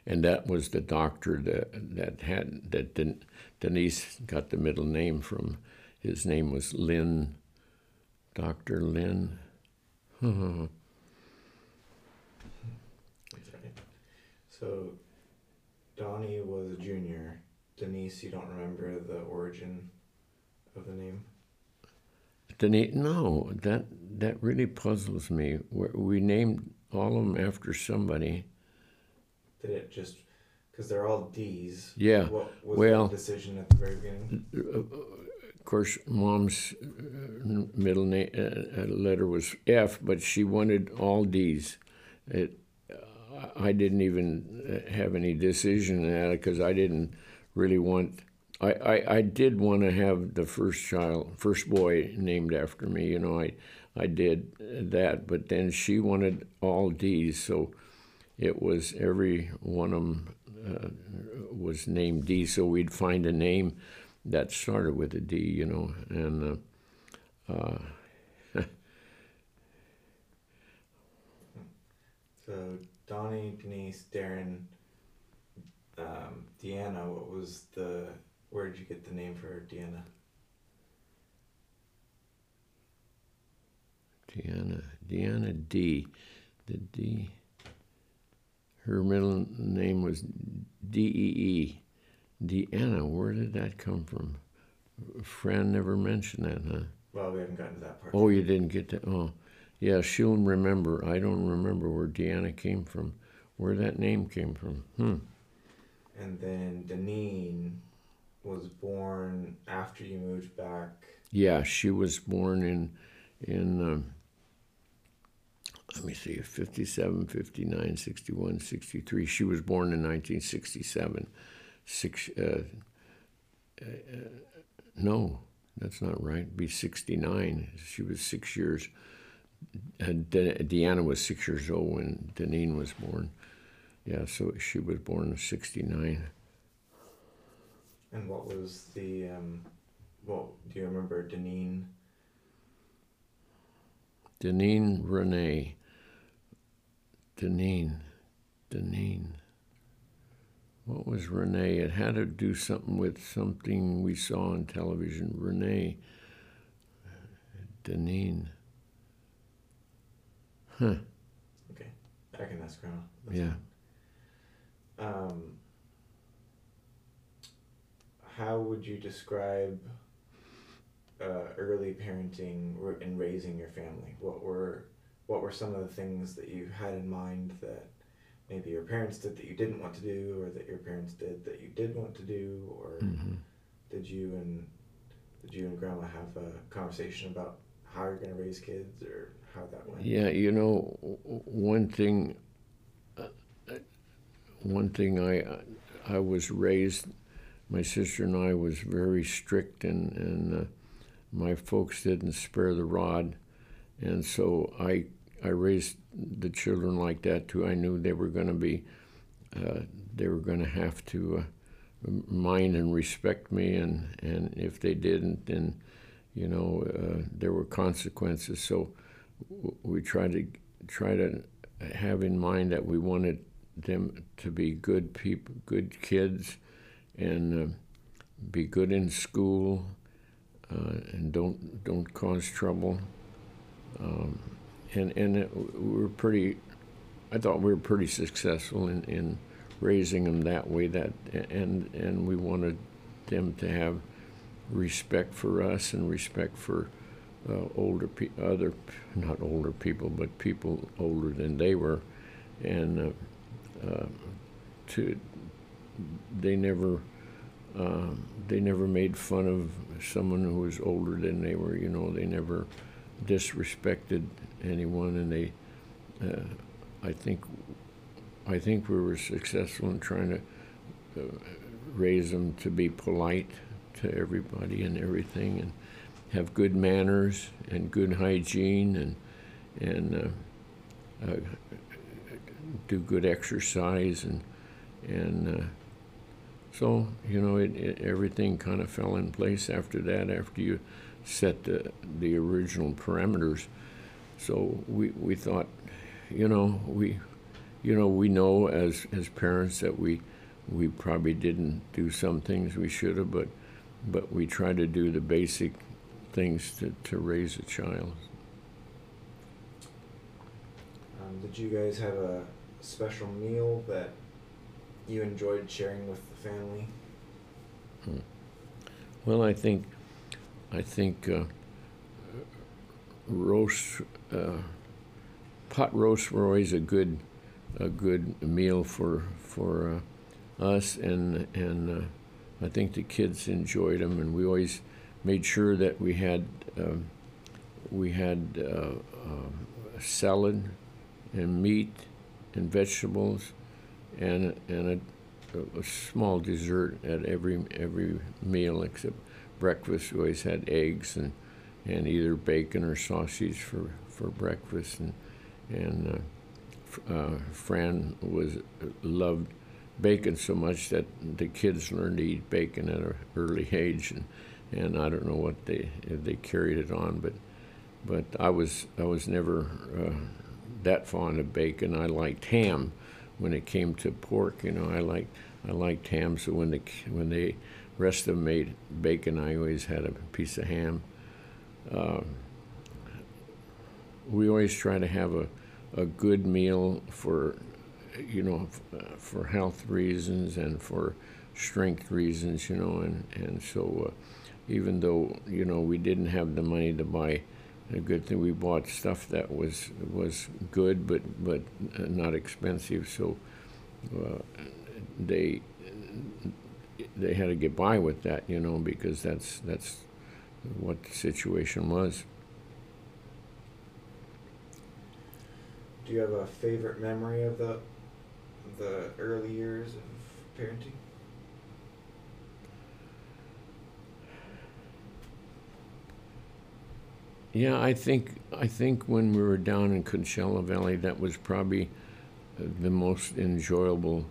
Speaker 2: And that was the doctor that that had that Den, Denise got the middle name from. His name was Lynn, Doctor Lynn. [laughs]
Speaker 1: That's right. So, Donnie was a junior. Denise, you don't remember the origin of the name?
Speaker 2: Denise, no, that that really puzzles me. We, we named all of them after somebody.
Speaker 1: Did it just because they're all D's?
Speaker 2: Yeah,
Speaker 1: What was
Speaker 2: well-
Speaker 1: the decision at the very beginning?
Speaker 2: Of course, mom's uh, middle name uh, uh, letter was F, but she wanted all D's. It, uh, I didn't even uh, have any decision in that because I didn't really want. I, I, I did want to have the first child, first boy named after me. You know, I I did that, but then she wanted all D's, so it was every one of them uh, was named D. So we'd find a name that started with a D, you know, and uh, uh, [laughs]
Speaker 1: So Donnie, Denise, Darren, um, Deanna. What was the? Where did you get the name for Deanna?
Speaker 2: Deanna, Deanna D. The D. Her middle name was D E E. Deanna, where did that come from? Fran never mentioned that, huh?
Speaker 1: Well, we haven't gotten to that part.
Speaker 2: Oh, you didn't get that? Oh, yeah, she'll remember. I don't remember where Deanna came from, where that name came from. Hmm.
Speaker 1: And then Danene was born after you moved back.
Speaker 2: Yeah, she was born in, in um, let me see, 57, 59, 61, 63. She was born in 1967. Six, uh, uh, no, that's not right. Be 69. She was six years. Uh, De- Deanna was six years old when Danene was born. Yeah, so she was born in 69.
Speaker 1: And what was the um, what do you remember Danene?
Speaker 2: Danene Renee. Danene. Danene. What was Renee? It had to do something with something we saw on television. Renee. Danene. Huh.
Speaker 1: Okay, I can ask Grandma. That's
Speaker 2: Yeah.
Speaker 1: fine. Um, how would you describe uh, early parenting and raising your family? What were what were some of the things that you had in mind that maybe your parents did that you didn't want to do, or that your parents did that you did want to do, or
Speaker 2: hmm
Speaker 1: did you and did you and Grandma have a conversation about how you're going to raise kids or how that went?
Speaker 2: Yeah, you know, one thing, uh, one thing I, I was raised, my sister and I was very strict, and and uh, my folks didn't spare the rod, and so I I raised the children like that too. I knew they were going to be, uh, they were going to have to uh, mind and respect me, and and if they didn't, then, you know, uh, there were consequences. So we tried to try to have in mind that we wanted them to be good people, good kids, and uh, be good in school, uh, and don't don't cause trouble. Um, and and it, we were pretty. I thought we were pretty successful in, in raising them that way. That and and we wanted them to have respect for us and respect for uh, older pe- other not older people but people older than they were. And uh, uh, to they never um, they never made fun of someone who was older than they were you know they never disrespected anyone and they uh, I think I think we were successful in trying to uh, raise them to be polite to everybody and everything and have good manners and good hygiene and and uh, uh, do good exercise and and uh, so you know it, it, everything kind of fell in place after that after you set the the original parameters. So we we thought you know we you know we know as as parents that we we probably didn't do some things we should have but but we try to do the basic things to, to raise a child.
Speaker 1: Um, did you guys have a special meal that you enjoyed sharing with the family?
Speaker 2: Hmm. Well, I think, I think uh, roast, uh, pot roast were always a good, a good meal for for uh, us, and and uh, I think the kids enjoyed them, and we always made sure that we had um, we had uh, uh, salad and meat and vegetables and and a, a, small dessert at every every meal except breakfast. We always had eggs and and either bacon or sausage for for breakfast and and uh, uh Fran was loved bacon so much that the kids learned to eat bacon at an early age and and I don't know what they they carried it on, but but I was I was never uh, that fond of bacon. I liked ham when it came to pork. You know, I liked I liked ham. So when the when they rest of them made bacon, I always had a piece of ham. Uh, we always try to have a a good meal for you know for health reasons and for strength reasons. You know, and and so. Uh, even though you know we didn't have the money to buy a good thing. We bought stuff that was was good, but but not expensive. So uh, they they had to get by with that, you know, because that's that's what the situation was.
Speaker 1: Do you have a favorite memory of the the early years of parenting?
Speaker 2: Yeah, I think I think when we were down in Coachella Valley, that was probably uh, the most enjoyable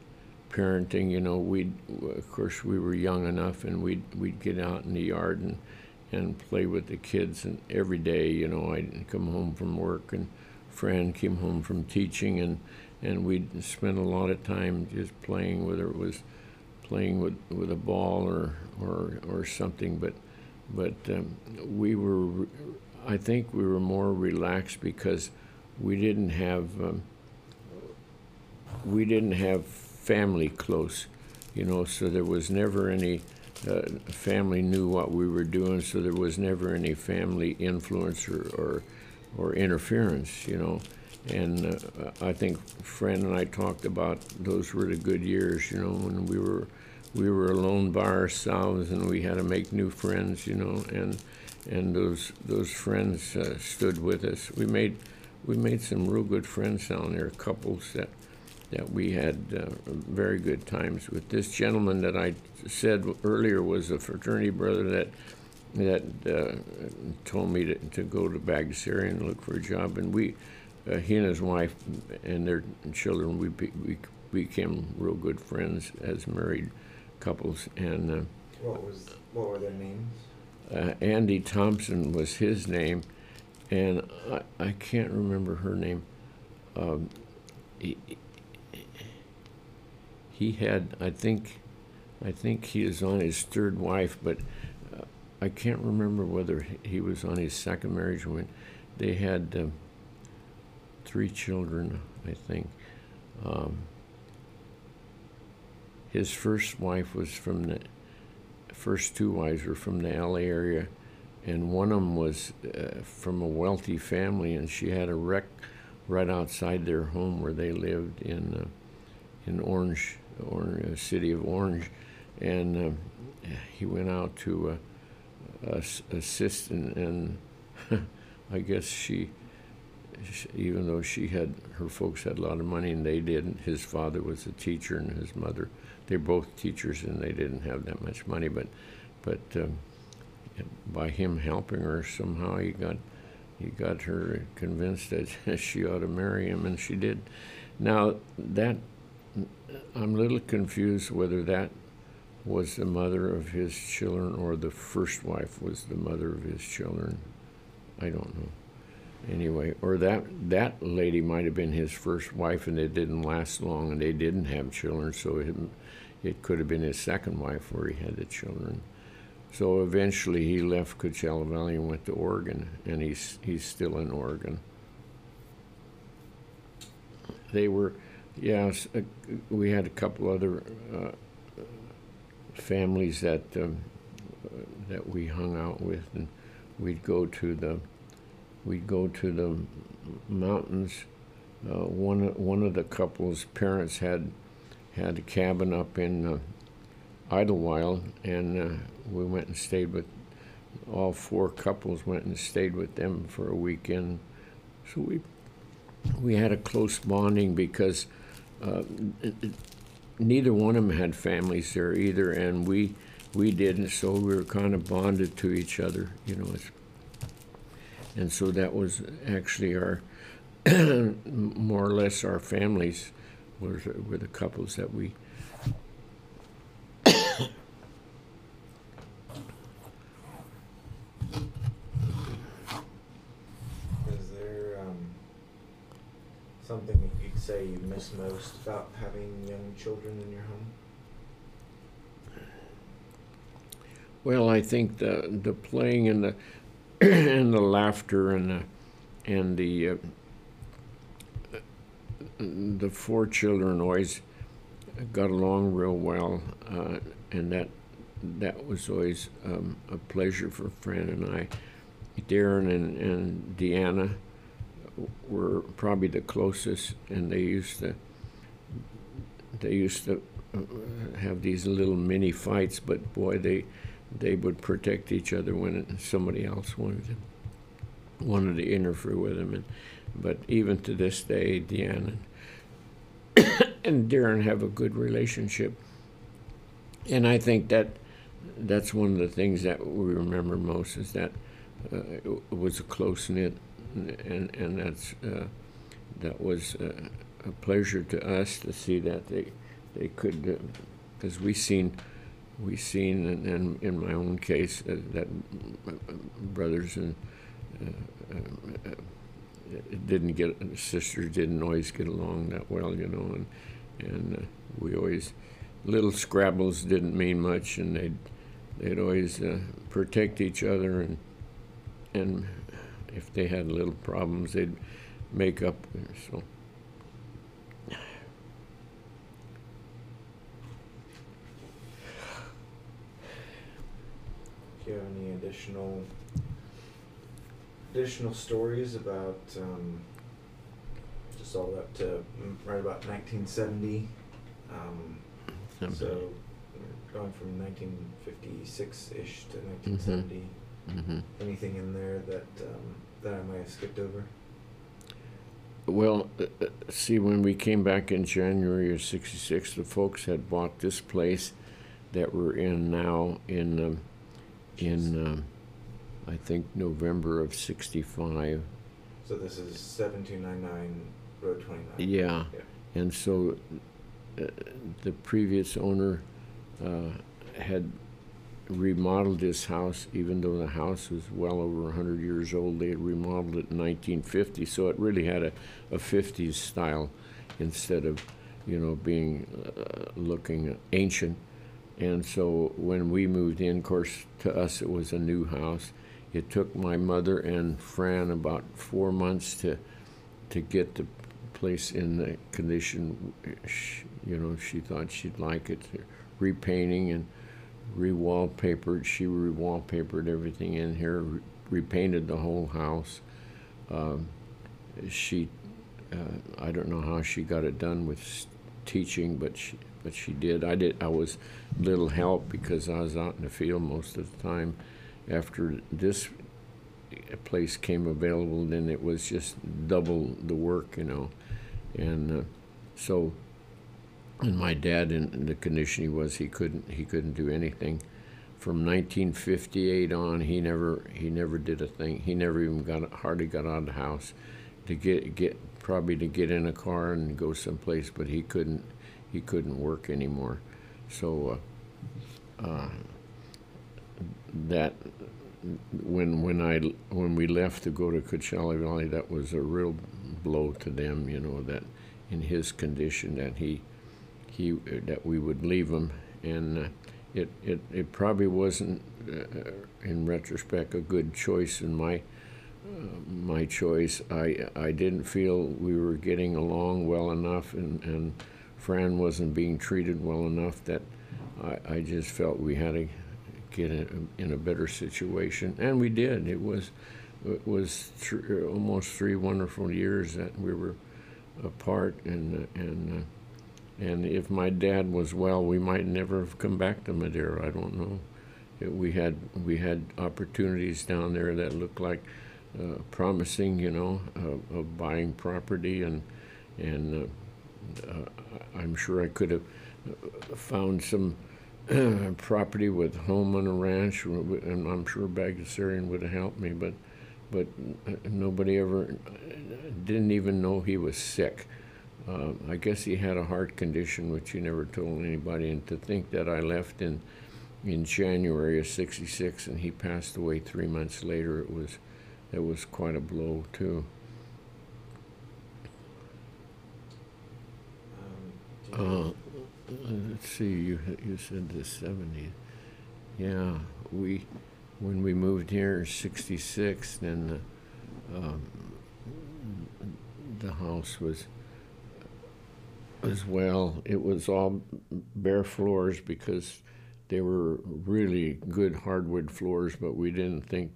Speaker 2: parenting. You know, we of course we were young enough, and we'd we'd get out in the yard and and play with the kids, and every day, you know, I'd come home from work, and Fran came home from teaching, and and we'd spend a lot of time just playing, whether it was playing with with a ball or or or something, but but um, we were I think we were more relaxed because we didn't have um, we didn't have family close, you know. So there was never any uh, family knew what we were doing. So there was never any family influence or or, or interference, you know. And uh, I think Fran and I talked about those were the good years, you know, when we were we were alone by ourselves and we had to make new friends, you know, and and those those friends uh, stood with us. We made we made some real good friends down there, couples that that we had uh, very good times with. This gentleman that I said earlier was a fraternity brother that that uh, told me to, to go to Bagdasarian and look for a job, and we, uh, he and his wife and their children, we, be, we became real good friends as married couples. And uh,
Speaker 1: what was what were their names?
Speaker 2: Uh, Andy Thompson was his name, and I, I can't remember her name. Um, he, he had, I think, I think he is on his third wife, but uh, I can't remember whether he was on his second marriage when, they had um, three children, I think. Um, his first wife was from the first two wives were from the LA area, and one of them was uh, from a wealthy family, and she had a wreck right outside their home where they lived in uh, in Orange, Orange, uh, city of Orange, and um, he went out to uh, assist, and, and [laughs] I guess she, even though she had her folks had a lot of money and they didn't, his father was a teacher and his mother, they're both teachers and they didn't have that much money, but but um, by him helping her somehow he got he got her convinced that [laughs] she ought to marry him and she did. Now that i'm a little confused whether that was the mother of his children or the first wife was the mother of his children. I don't know. Anyway or that that lady might have been his first wife and it didn't last long and they didn't have children so it, it could have been his second wife where he had the children so eventually he left Coachella Valley and went to Oregon, and he's he's still in Oregon. They were, yes, uh, we had a couple other uh, families that um, that we hung out with, and we'd go to the we'd go to the mountains. Uh, one one of the couple's parents had had a cabin up in uh, Idyllwild, and uh, we went and stayed with all four couples. Went and stayed with them for a weekend. So we we had a close bonding because uh, it- it- neither one of them had families there either, and we we didn't. So we were kind of bonded to each other, you know. And so that was actually our [clears throat] more or less our families were were the couples that we
Speaker 1: Is there um, something you'd say you miss most about having young children in your home?
Speaker 2: Well, I think the the playing and the [clears throat] and the laughter and the and the uh, the four children always got along real well, uh, and that that was always um, a pleasure for Fran and I. Darren and, and Deanna were probably the closest, and they used to they used to uh, have these little mini fights, but boy, they they would protect each other when somebody else wanted to wanted to interfere with them. And but even to this day, Deanna [coughs] and Darren have a good relationship, and I think that that's one of the things that we remember most is that uh, it was a close knit, and and that's uh, that was uh, a pleasure to us to see that they they could because we seen we seen and, and in my own case uh, that brothers and uh, uh, didn't get sisters didn't always get along that well you know and and uh, we always little scrabbles didn't mean much and they'd they'd always uh, protect each other and and if they had little problems they'd make up so.
Speaker 1: Do you have any additional additional stories about um, just all up to mm, right about 1970? Um, so going from 1956 ish to 1970.
Speaker 2: hmm
Speaker 1: Anything in there that um, that I might have skipped over?
Speaker 2: Well, uh, uh, see, when we came back in January of '66, the folks had bought this place that we're in now in um, in um, I think November of '65.
Speaker 1: So this is 7299 Road 29.
Speaker 2: Yeah,
Speaker 1: Yeah.
Speaker 2: and so uh, the previous owner uh, had remodeled this house, even though the house was well over 100 years old. They had remodeled it in 1950, so it really had a, a 50s style instead of, you know, being uh, looking ancient. And so when we moved in, of course, to us it was a new house, it took my mother and Fran about four months to to get the place in the condition. you know, she thought she'd like it, repainting and re-wallpapered. She re-wallpapered everything in here, re- repainted the whole house. Um, she, uh, I don't know how she got it done with teaching, but she, but she did. I did. I was little help because I was out in the field most of the time. After this place came available, then it was just double the work, you know, and uh, so. And my dad, in the condition he was, he couldn't he couldn't do anything. From 1958 on, he never he never did a thing. He never even got hardly got out of the house to get get probably to get in a car and go someplace, but he couldn't he couldn't work anymore. So uh, uh, that when when I when we left to go to Coachella Valley, that was a real blow to them. You know that in his condition that he he that we would leave him, and uh, it it it probably wasn't uh, in retrospect a good choice in my uh, my choice. I I didn't feel we were getting along well enough, and and Fran wasn't being treated well enough that I, I just felt we had to get in, in a better situation, and we did. It was it was th- almost three wonderful years that we were apart, and and uh, and if my dad was well, we might never have come back to Madera. I don't know. It, we had we had opportunities down there that looked like uh, promising, you know, uh, of buying property, and and uh, uh, I'm sure I could have found some [clears throat] property with home on a ranch, and I'm sure Bagdasarian would have helped me, but but uh, nobody ever didn't even know he was sick. Uh, I guess he had a heart condition, which he never told anybody. And to think that I left in in January of '66 and he passed away three months later, it was it was quite a blow too.
Speaker 1: Um,
Speaker 2: Uh, let's see, you you said the '70s. Yeah, we when we moved here in '66, then the, um, the house was as well. It was all bare floors because they were really good hardwood floors, but we didn't think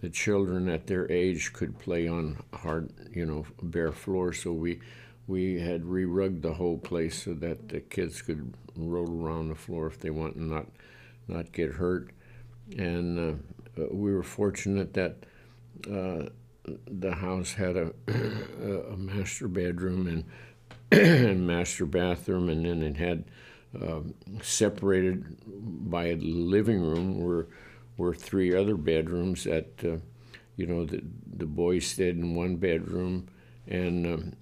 Speaker 2: the children at their age could play on hard, you know, bare floors. So we we had re-rugged the whole place so that the kids could roll around the floor if they want and not not get hurt. And uh, we were fortunate that uh, the house had a, [clears throat] a master bedroom and, [clears throat] and master bathroom, and then it had um, separated by a living room were were three other bedrooms that uh, you know the the boys stayed in one bedroom and um,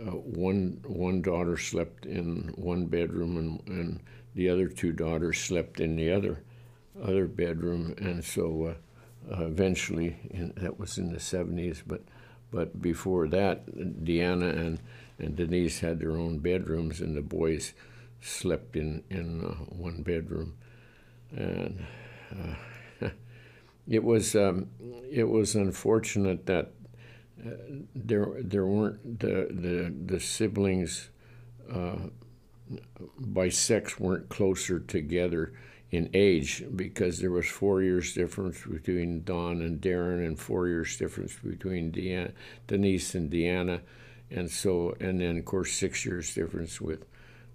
Speaker 2: uh, one one daughter slept in one bedroom and, and the other two daughters slept in the other other bedroom. And so uh, uh, eventually in, that was in the 70s but but before that Deanna and and Denise had their own bedrooms and the boys slept in in uh, one bedroom. And uh, [laughs] it was um, it was unfortunate that uh, there there weren't the the, the siblings uh, by sex weren't closer together in age because there was four years difference between Don and Darren and four years difference between Deanna, Denise and Deanna. And so and then of course six years difference with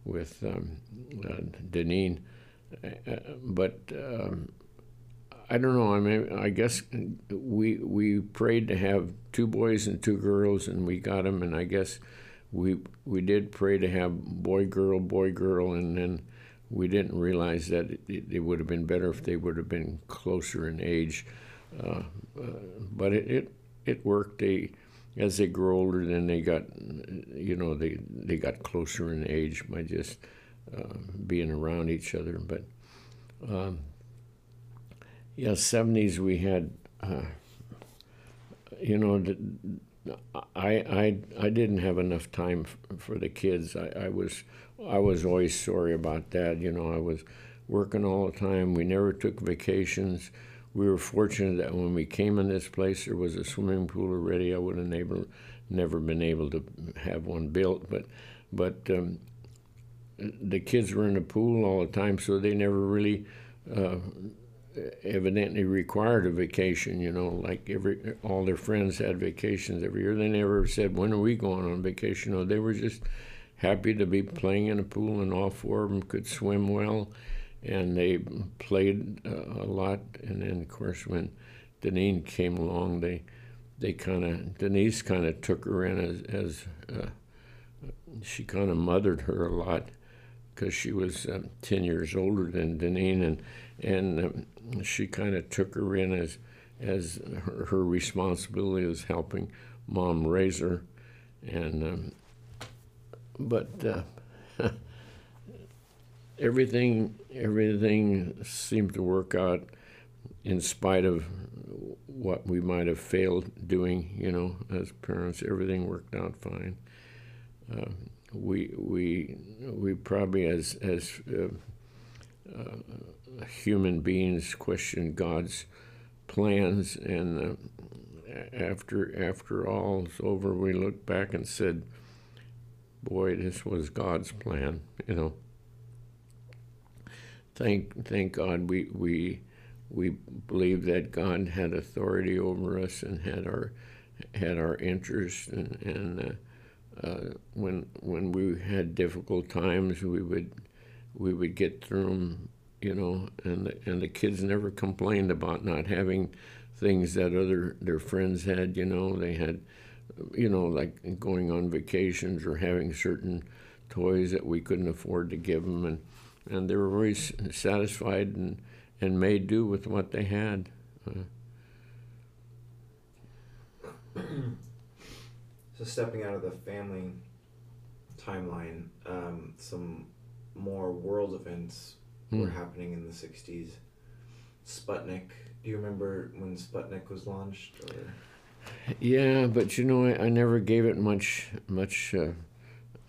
Speaker 2: with um, uh, Danene. Uh, but um, I don't know. I mean, I guess we we prayed to have two boys and two girls, and we got them. And I guess we we did pray to have boy girl boy girl, and then we didn't realize that it, it would have been better if they would have been closer in age. Uh, uh, but it, it it worked. They as they grew older, then they got you know they they got closer in age by just uh, being around each other. But um, yeah, seventies we had, uh, you know, I I I didn't have enough time for the kids. I, I was I was always sorry about that. You know, I was working all the time. We never took vacations. we were fortunate that when we came in this place, there was a swimming pool already. I would have never, never been able to have one built, but, but um, the kids were in the pool all the time, so they never really uh, evidently required a vacation. You know, like every all their friends had vacations every year. They never said when are we going on vacation. No, they were just happy to be playing in a pool, and all four of them could swim well, and they played uh, a lot. And then, of course, when Danene came along, they they kind of Denise kind of took her in as as uh, she kind of mothered her a lot because she was um, 10 years older than Danene, and, and um, she kind of took her in as, as her, her, responsibility as helping mom raise her. And, um, but uh, [laughs] everything, everything seemed to work out in spite of what we might have failed doing, you know, as parents. Everything worked out fine. Uh, we we we probably as as uh, uh, human beings question God's plans, and uh, after after all's over, we look back and said, "Boy, this was God's plan," you know. Thank thank God we we we believe that God had authority over us and had our had our interest and and uh, when when we had difficult times, we would we would get through them, you know, and the, and the kids never complained about not having things that other their friends had. You know, they had, you know, like going on vacations or having certain toys that we couldn't afford to give them, and and they were always satisfied and and made do with what they had. Uh, [clears throat]
Speaker 1: So stepping out of the family timeline, um, some more world events were
Speaker 2: Hmm.
Speaker 1: happening in the '60s. Sputnik. Do you remember when Sputnik was launched? Or
Speaker 2: Yeah, but you know, I, I never gave it much much uh,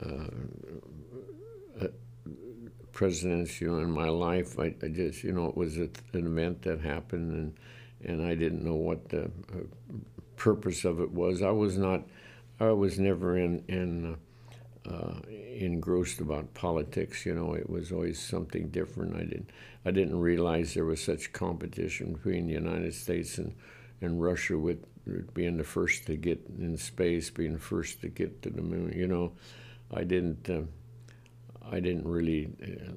Speaker 2: uh, uh, know, in my life, I, I just you know it was a, an event that happened, and and I didn't know what the uh, purpose of it was. I was not. I was never in in uh, engrossed about politics. You know, it was always something different. I didn't I didn't realize there was such competition between the United States and and Russia with being the first to get in space, being the first to get to the moon. You know, I didn't. Uh, I didn't really. Uh,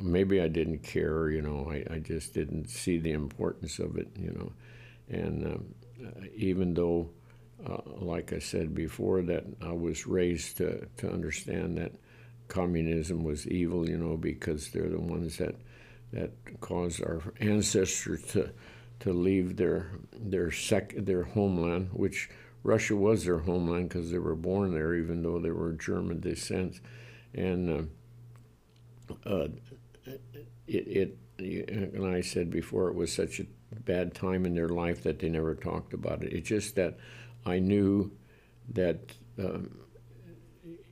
Speaker 2: maybe I didn't care. You know, I, I just didn't see the importance of it. You know, and um, even though uh, like I said before, that I was raised to, to understand that communism was evil, you know, because they're the ones that that caused our ancestors to to leave their their sec their homeland, which Russia was their homeland because they were born there, even though they were German descent, and uh, uh, it, it and I said before it was such a bad time in their life that they never talked about it. It's just that I knew that um,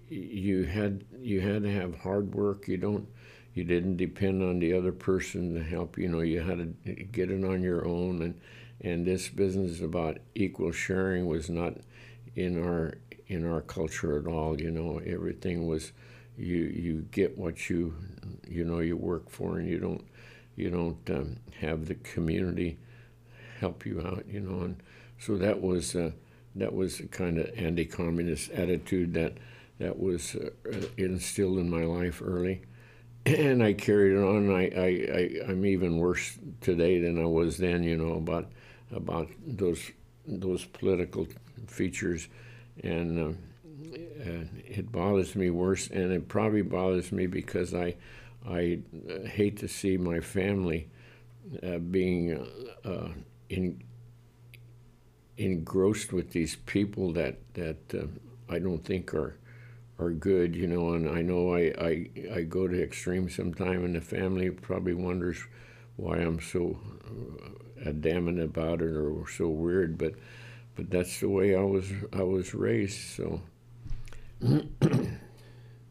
Speaker 2: you had you had to have hard work. You don't you didn't depend on the other person to help. You know you had to get it on your own. And and this business about equal sharing was not in our in our culture at all. You know everything was you you get what you you know you work for, and you don't you don't um, have the community help you out. You know and so that was. Uh, that was a kind of anti-communist attitude that that was uh, instilled in my life early, [clears throat] and I carried it on. I, I, I am even worse today than I was then. You know about about those those political features, and uh, it bothers me worse. And it probably bothers me because I I hate to see my family uh, being uh, in engrossed with these people that that uh, I don't think are are good, you know. And I know I, I I go to extremes sometime, and the family probably wonders why I'm so uh, adamant about it or so weird, but but that's the way I was I was raised. So. [clears throat]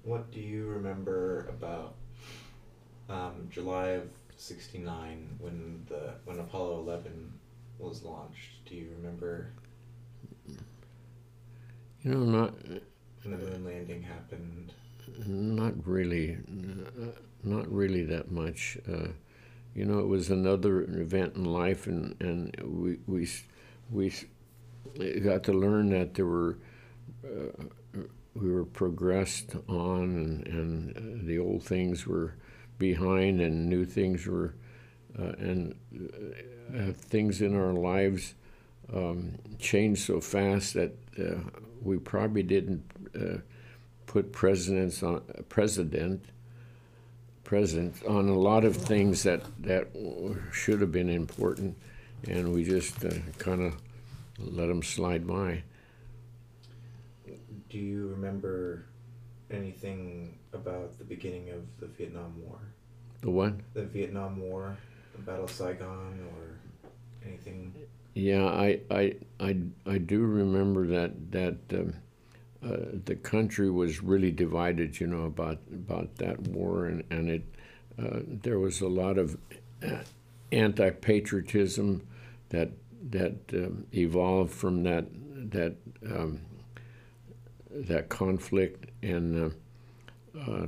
Speaker 1: what do you remember about um, July of '69 when the when when Apollo 11 was launched. Do you remember
Speaker 2: You know, not
Speaker 1: when the moon landing happened?
Speaker 2: not really, uh, not really that much. Uh, you know, it was another event in life, and and we we we got to learn that there were. Uh, we were progressed on, and, and uh, the old things were behind, and new things were, uh, and uh, things in our lives um, changed so fast that uh, we probably didn't uh, put presidents on president president on a lot of things that that should have been important, and we just uh, kind of let them slide by.
Speaker 1: Do you remember anything about the beginning of the Vietnam War?
Speaker 2: The what?
Speaker 1: The Vietnam War, Battle of Saigon, or anything?
Speaker 2: Yeah, I, I, I, I do remember that that um, uh, the country was really divided, you know, about about that war, and and it uh, there was a lot of uh, anti-patriotism that that um, evolved from that that um, that conflict, and uh, uh,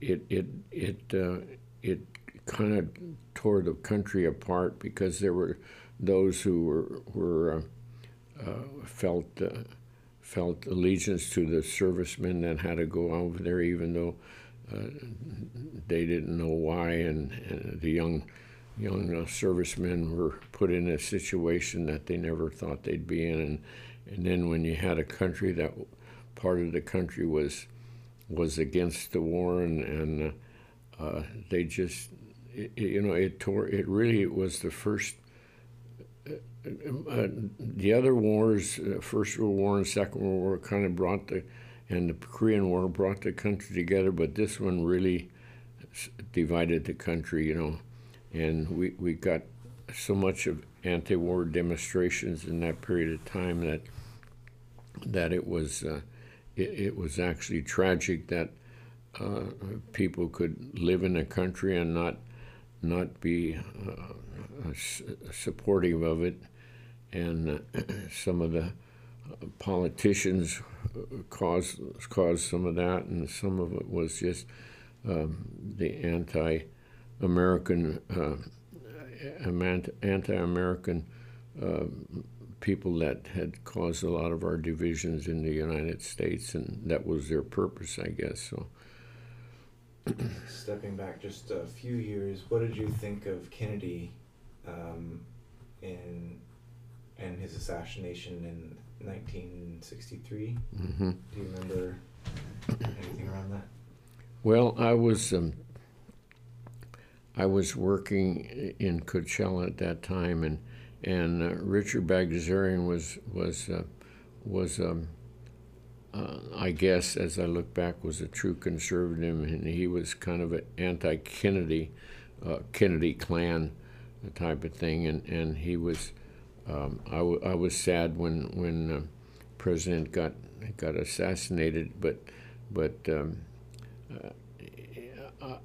Speaker 2: it it it uh, it kind of tore the country apart because there were those who were were uh, uh, felt uh, felt allegiance to the servicemen that had to go over there, even though uh, they didn't know why, and, and the young young uh, servicemen were put in a situation that they never thought they'd be in, and and then when you had a country that part of the country was was against the war, and and uh, uh, they just it, you know it tore it really was the first uh, the other wars, uh, First World War and Second World War, kind of brought the, and the Korean War brought the country together, but this one really divided the country, you know, and we, we got so much of anti-war demonstrations in that period of time that that it was uh, it, it was actually tragic that uh, people could live in a country and not not be uh, supportive of it, and uh, [clears throat] some of the uh, politicians caused caused some of that, and some of it was just um, the anti-American anti-American uh, people that had caused a lot of our divisions in the United States, and that was their purpose, I guess. So.
Speaker 1: Stepping back just a few years, what did you think of Kennedy um, in and his assassination in 1963?
Speaker 2: hmm
Speaker 1: Do you remember anything around that?
Speaker 2: Well, I was um, I was working in Coachella at that time, and and uh, Richard Bagdasarian was was uh, was um, uh, I guess as I look back was a true conservative, and he was kind of an anti-Kennedy, uh, Kennedy clan type of thing, and and he was. Um, I, w- I was sad when when uh, President got got assassinated, but but um,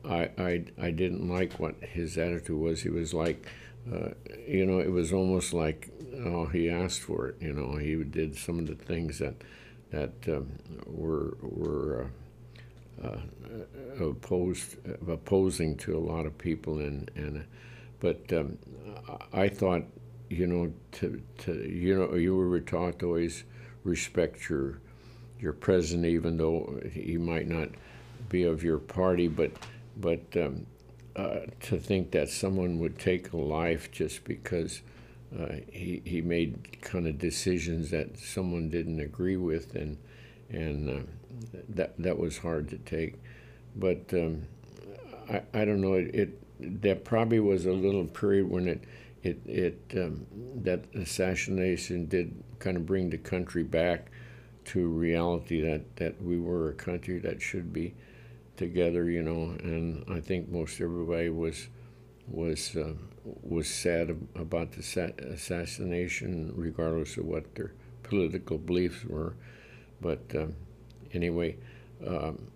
Speaker 2: I, I, I didn't like what his attitude was. He was like, uh, you know, it was almost like, oh, he asked for it. You know, he did some of the things that that um, were were uh, uh, opposed opposing to a lot of people, and and but um, I I thought, you know, to to you know, you were taught to always respect your your president, even though he might not be of your party, but but um, uh, to think that someone would take a life just because uh, he he made kind of decisions that someone didn't agree with, and and uh, that that was hard to take. But um, I I don't know it, it that probably was a little period when it it it um, that assassination did kind of bring the country back to reality that that we were a country that should be together, you know, and I think most everybody was was uh, was sad about the assassination, regardless of what their political beliefs were. But um, anyway, um,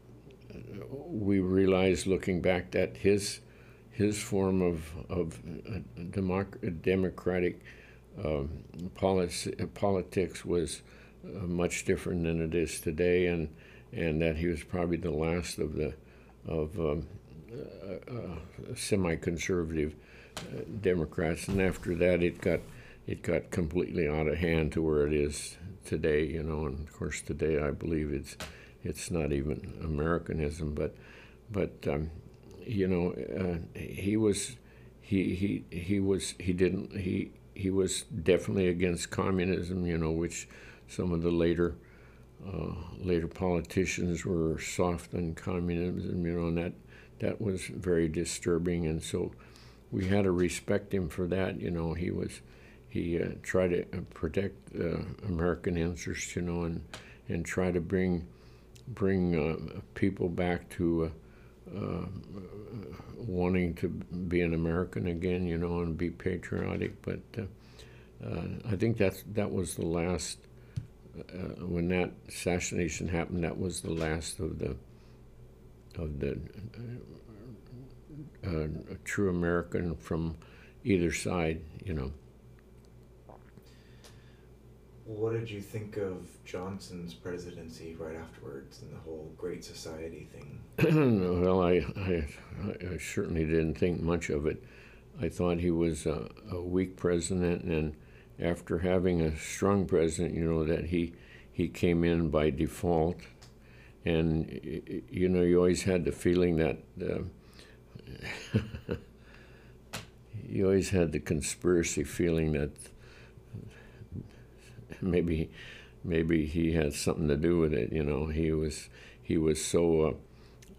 Speaker 2: we realized looking back that his his form of of uh, democ- democratic um, policy, politics was uh, much different than it is today, and and that he was probably the last of the of um, uh, uh, semi-conservative uh, Democrats, and after that, it got it got completely out of hand to where it is today. You know, and of course, today I believe it's it's not even Americanism, but but um, you know, uh, he was he he he was he didn't he he was definitely against communism. You know, which some of the later uh, later politicians were soft on communism. You know, and that that was very disturbing, and so we had to respect him for that. You know, he was he uh, tried to uh, protect uh, American interests. You know, and and try to bring bring uh, people back to uh, uh, wanting to be an American again, you know, and be patriotic. But I think that's that was the last when that assassination happened. That was the last of the of the uh, true American from either side, you know.
Speaker 1: What did you think of Johnson's presidency right afterwards and the whole Great Society thing? [clears throat]
Speaker 2: well, I, I, I certainly didn't think much of it. I thought he was a, a weak president, and after having a strong president, you know, that he, he came in by default. And, you know, you always had the feeling that. Uh, [laughs] you always had the conspiracy feeling that maybe maybe he had something to do with it. You know, he was he was so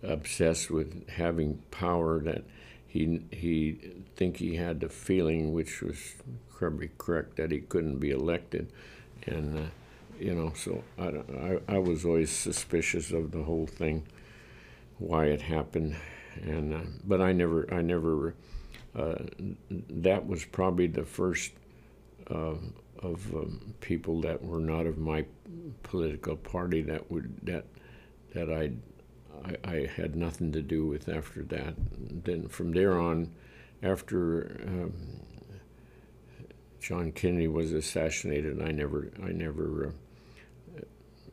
Speaker 2: uh, obsessed with having power that he he think he had the feeling, which was probably correct, that he couldn't be elected, and uh, you know, so I, I I was always suspicious of the whole thing, why it happened, and uh, but I never I never. Uh, that was probably the first uh, of um, people that were not of my political party that would that that I, I I had nothing to do with after that. Then from there on, after um, John Kennedy was assassinated, I never I never uh,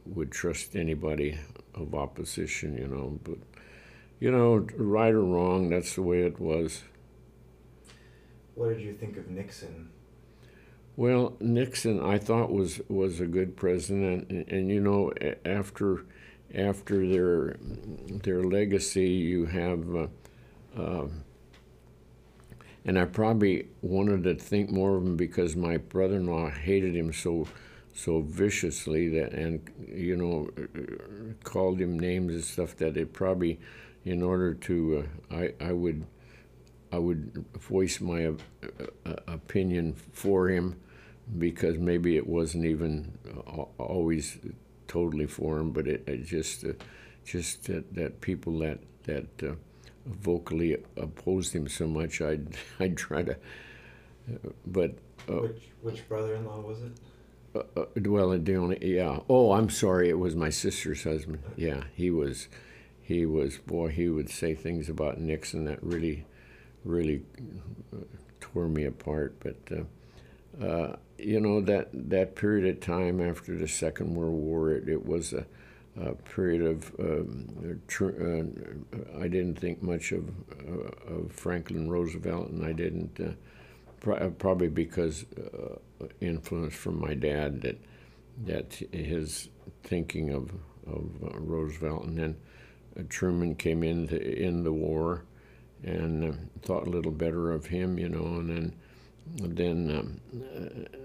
Speaker 2: would trust anybody of opposition, you know. But you know, right or wrong, that's the way it was.
Speaker 1: What did you think of Nixon?
Speaker 2: Well, Nixon, I thought was was a good president, and, and, you know, after after their their legacy, you have, uh, uh, and I probably wanted to think more of him because my brother-in-law hated him so so viciously that, and you know, called him names and stuff that it probably, in order to, uh, I I would. I would voice my uh, uh, opinion for him because maybe it wasn't even always totally for him, but it, it just uh, just that, that people that that uh, vocally opposed him so much, I'd [laughs] I'd try to. but
Speaker 1: which which brother-in-law was it?
Speaker 2: Uh, well, the only yeah. Oh, I'm sorry. It was my sister's husband. Yeah, he was. He was boy. He would say things about Nixon that really really tore me apart. But uh, uh, you know that that period of time after the Second World War, it, it was a, a, period of. Um, tr- uh, I didn't think much of uh, of Franklin Roosevelt, and I didn't. Uh, Pr- probably because influence from my dad that that his thinking of of Roosevelt, and then Truman came in to end the war and uh, thought a little better of him, you know, and then then um, uh,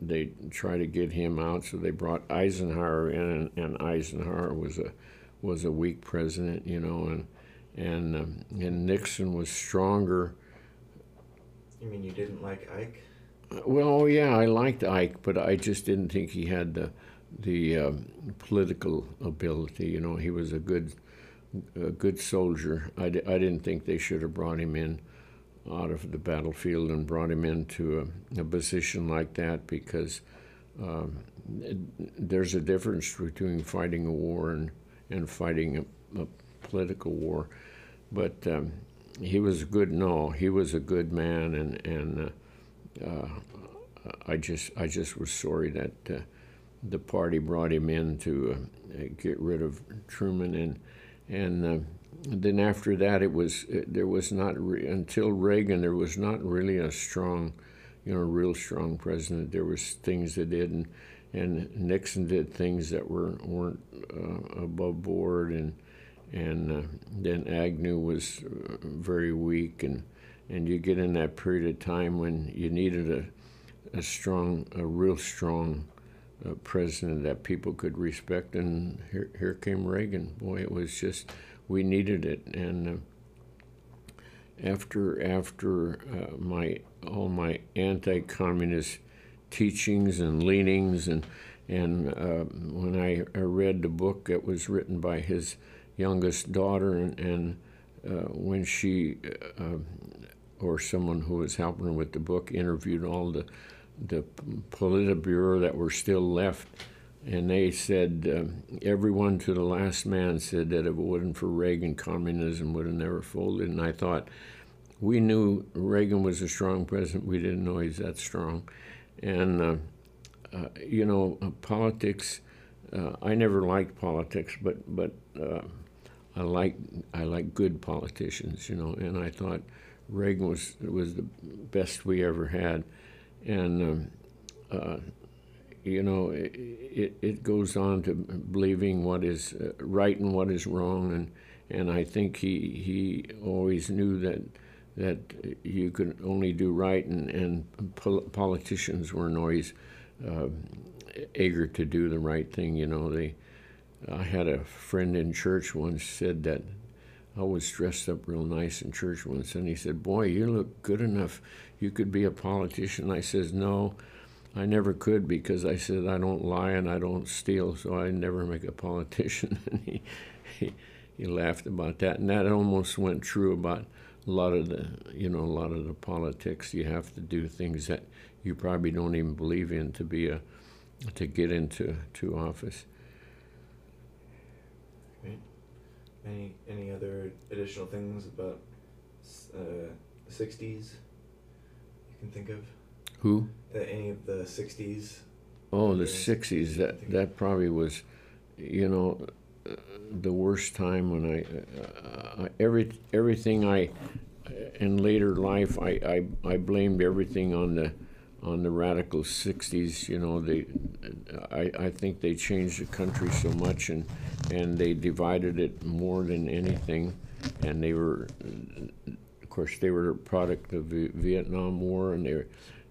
Speaker 2: they tried to get him out, so they brought Eisenhower in, and, and, Eisenhower was a was a weak president, you know, and and um, and Nixon was stronger.
Speaker 1: You mean you didn't like Ike?
Speaker 2: Well, oh, yeah, I liked Ike, but I just didn't think he had the the um, political ability. You know, he was a good a good soldier. I d- I didn't think they should have brought him in out of the battlefield and brought him into a, a position like that because um, it, there's a difference between fighting a war and, and fighting a, a political war. But um, he was good no he was a good man and and uh, uh, I just I just was sorry that uh, the party brought him in to uh, get rid of Truman and and uh, then after that it was there was not re- until Reagan there was not really a strong you know real strong president. There was things that did and and Nixon did things that were weren't uh, above board and and uh, then Agnew was uh, very weak, and and you get in that period of time when you needed a a strong, a real strong uh, president that people could respect, and here here came Reagan. Boy, it was just we needed it, and. Uh, after after uh, my all my anti-communist teachings and leanings and and uh, when I, I read the book that was written by his youngest daughter, and, and uh, when she uh, or someone who was helping her with the book interviewed all the the Politburo that were still left, and they said uh, everyone to the last man said that if it wasn't for Reagan, communism would have never folded. And I thought we knew Reagan was a strong president. We didn't know he's that strong, and uh, uh, you know politics. Uh, I never liked politics, but but I like I like good politicians, you know, and I thought Reagan was was the best we ever had, and um, uh, you know it, it, goes on to believing what is uh, right and what is wrong, and and I think he he always knew that that you could only do right, and and pol- politicians weren't always uh, eager to do the right thing, you know they I had a friend in church once said that I was dressed up real nice in church once, and he said, "Boy, you look good enough. You could be a politician." I says, "No, I never could because I said I don't lie and I don't steal, so I never make a politician." [laughs] and he, he he laughed about that, and that almost went true about a lot of the you know a lot of the politics. You have to do things that you probably don't even believe in to be a to get into to office.
Speaker 1: Any any other additional things about uh, the '60s you can think of?
Speaker 2: Who?
Speaker 1: That any of the '60s?
Speaker 2: Oh, the '60s. That that probably was, you know, uh, the worst time when I, uh, every everything I in later life I, I I blamed everything on the on the radical 60s you know they I, I think they changed the country so much and and they divided it more than anything and they were course they were a product of the Vietnam War and they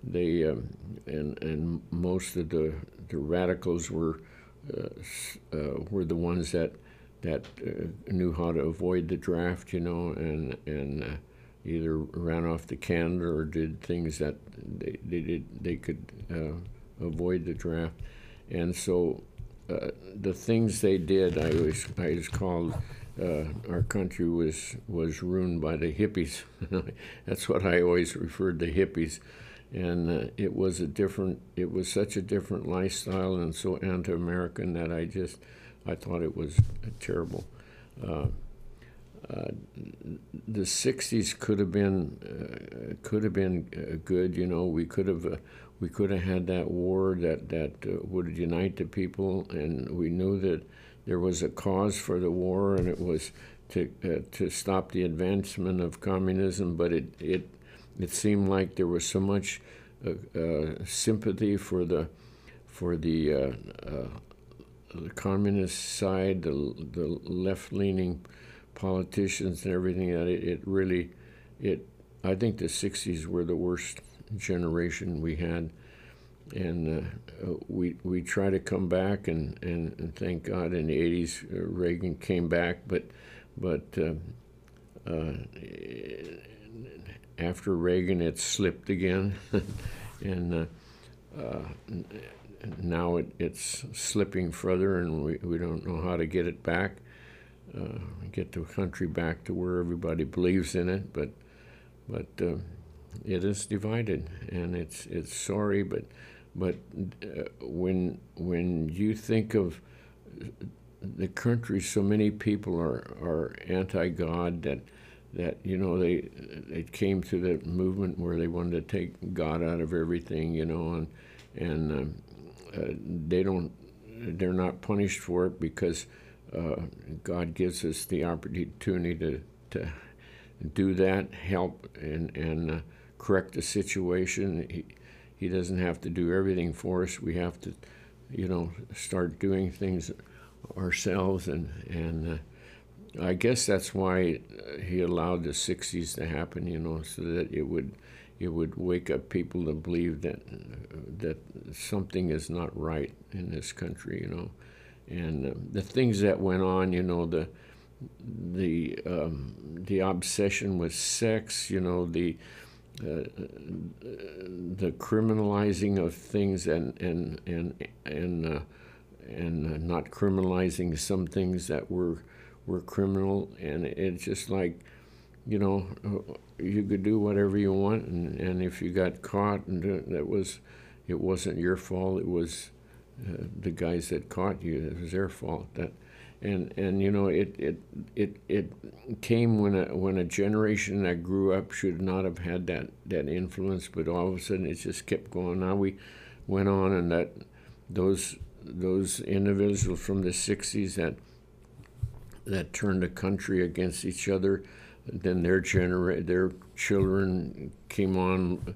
Speaker 2: they um, and and most of the the radicals were uh, uh, were the ones that that uh, knew how to avoid the draft you know and and uh, either ran off the Canada or did things that they, they did they could uh, avoid the draft, and so the things they did, I was I was called. Uh, our country was was ruined by the hippies. [laughs] That's what I always referred to hippies, and uh, it was a different. It was such a different lifestyle and so anti-American that I just I thought it was terrible. Uh, uh, the '60s could have been uh, could have been uh, good. You know, we could have we could have had that war that that would unite the people, and we knew that there was a cause for the war, and it was to uh, to stop the advancement of communism. But it it it seemed like there was so much uh, uh, sympathy for the for the the communist side, the the left leaning politicians and everything that it, it really it I think the 60s were the worst generation we had and uh, we we try to come back and, and, and thank God in the 80s uh, Reagan came back but but uh, uh after Reagan it slipped again [laughs] and now it, it's slipping further and we, we don't know how to get it back uh, get the country back to where everybody believes in it. But but uh, it is divided, and it's it's sorry, but but uh, when when you think of the country, so many people are are anti-God that that you know they it came to the movement where they wanted to take God out of everything, you know, and and um, uh, they don't they're not punished for it because uh, God gives us the opportunity to to do that, help and and uh, correct the situation. He, he doesn't have to do everything for us. We have to, you know, start doing things ourselves and and. Uh, I guess that's why he allowed the '60s to happen, you know, so that it would it would wake up people to believe that that something is not right in this country, you know, and uh, the things that went on, you know, the the um, the obsession with sex, you know, the the criminalizing of things and and and and uh, and not criminalizing some things that were were criminal, and it's just like, you know, you could do whatever you want, and, and if you got caught, and that was, it wasn't your fault. It was uh, the guys that caught you. It was their fault. That, and and you know, it it it it came when a when a generation that grew up should not have had that that influence, but all of a sudden it just kept going. Now we went on, and that those those individuals from the '60s that that turned the country against each other. Then their genera- their children came on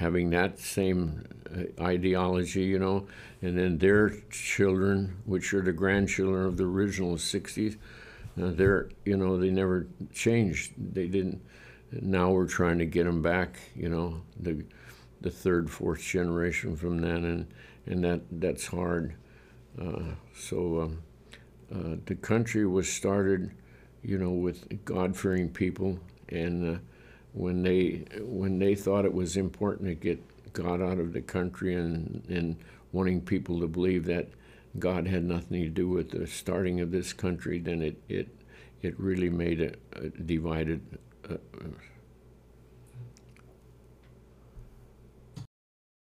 Speaker 2: having that same uh, ideology, you know, and then their children, which are the grandchildren of the original '60s, uh, they're you know they never changed. They didn't. Now we're trying to get them back, you know, the the third, fourth generation from then, and and that that's hard. Uh, so. Um, uh, the country was started, you know, with God-fearing people, and uh, when they when they thought it was important to get God out of the country and and wanting people to believe that God had nothing to do with the starting of this country, then it it it really made a, a divided uh,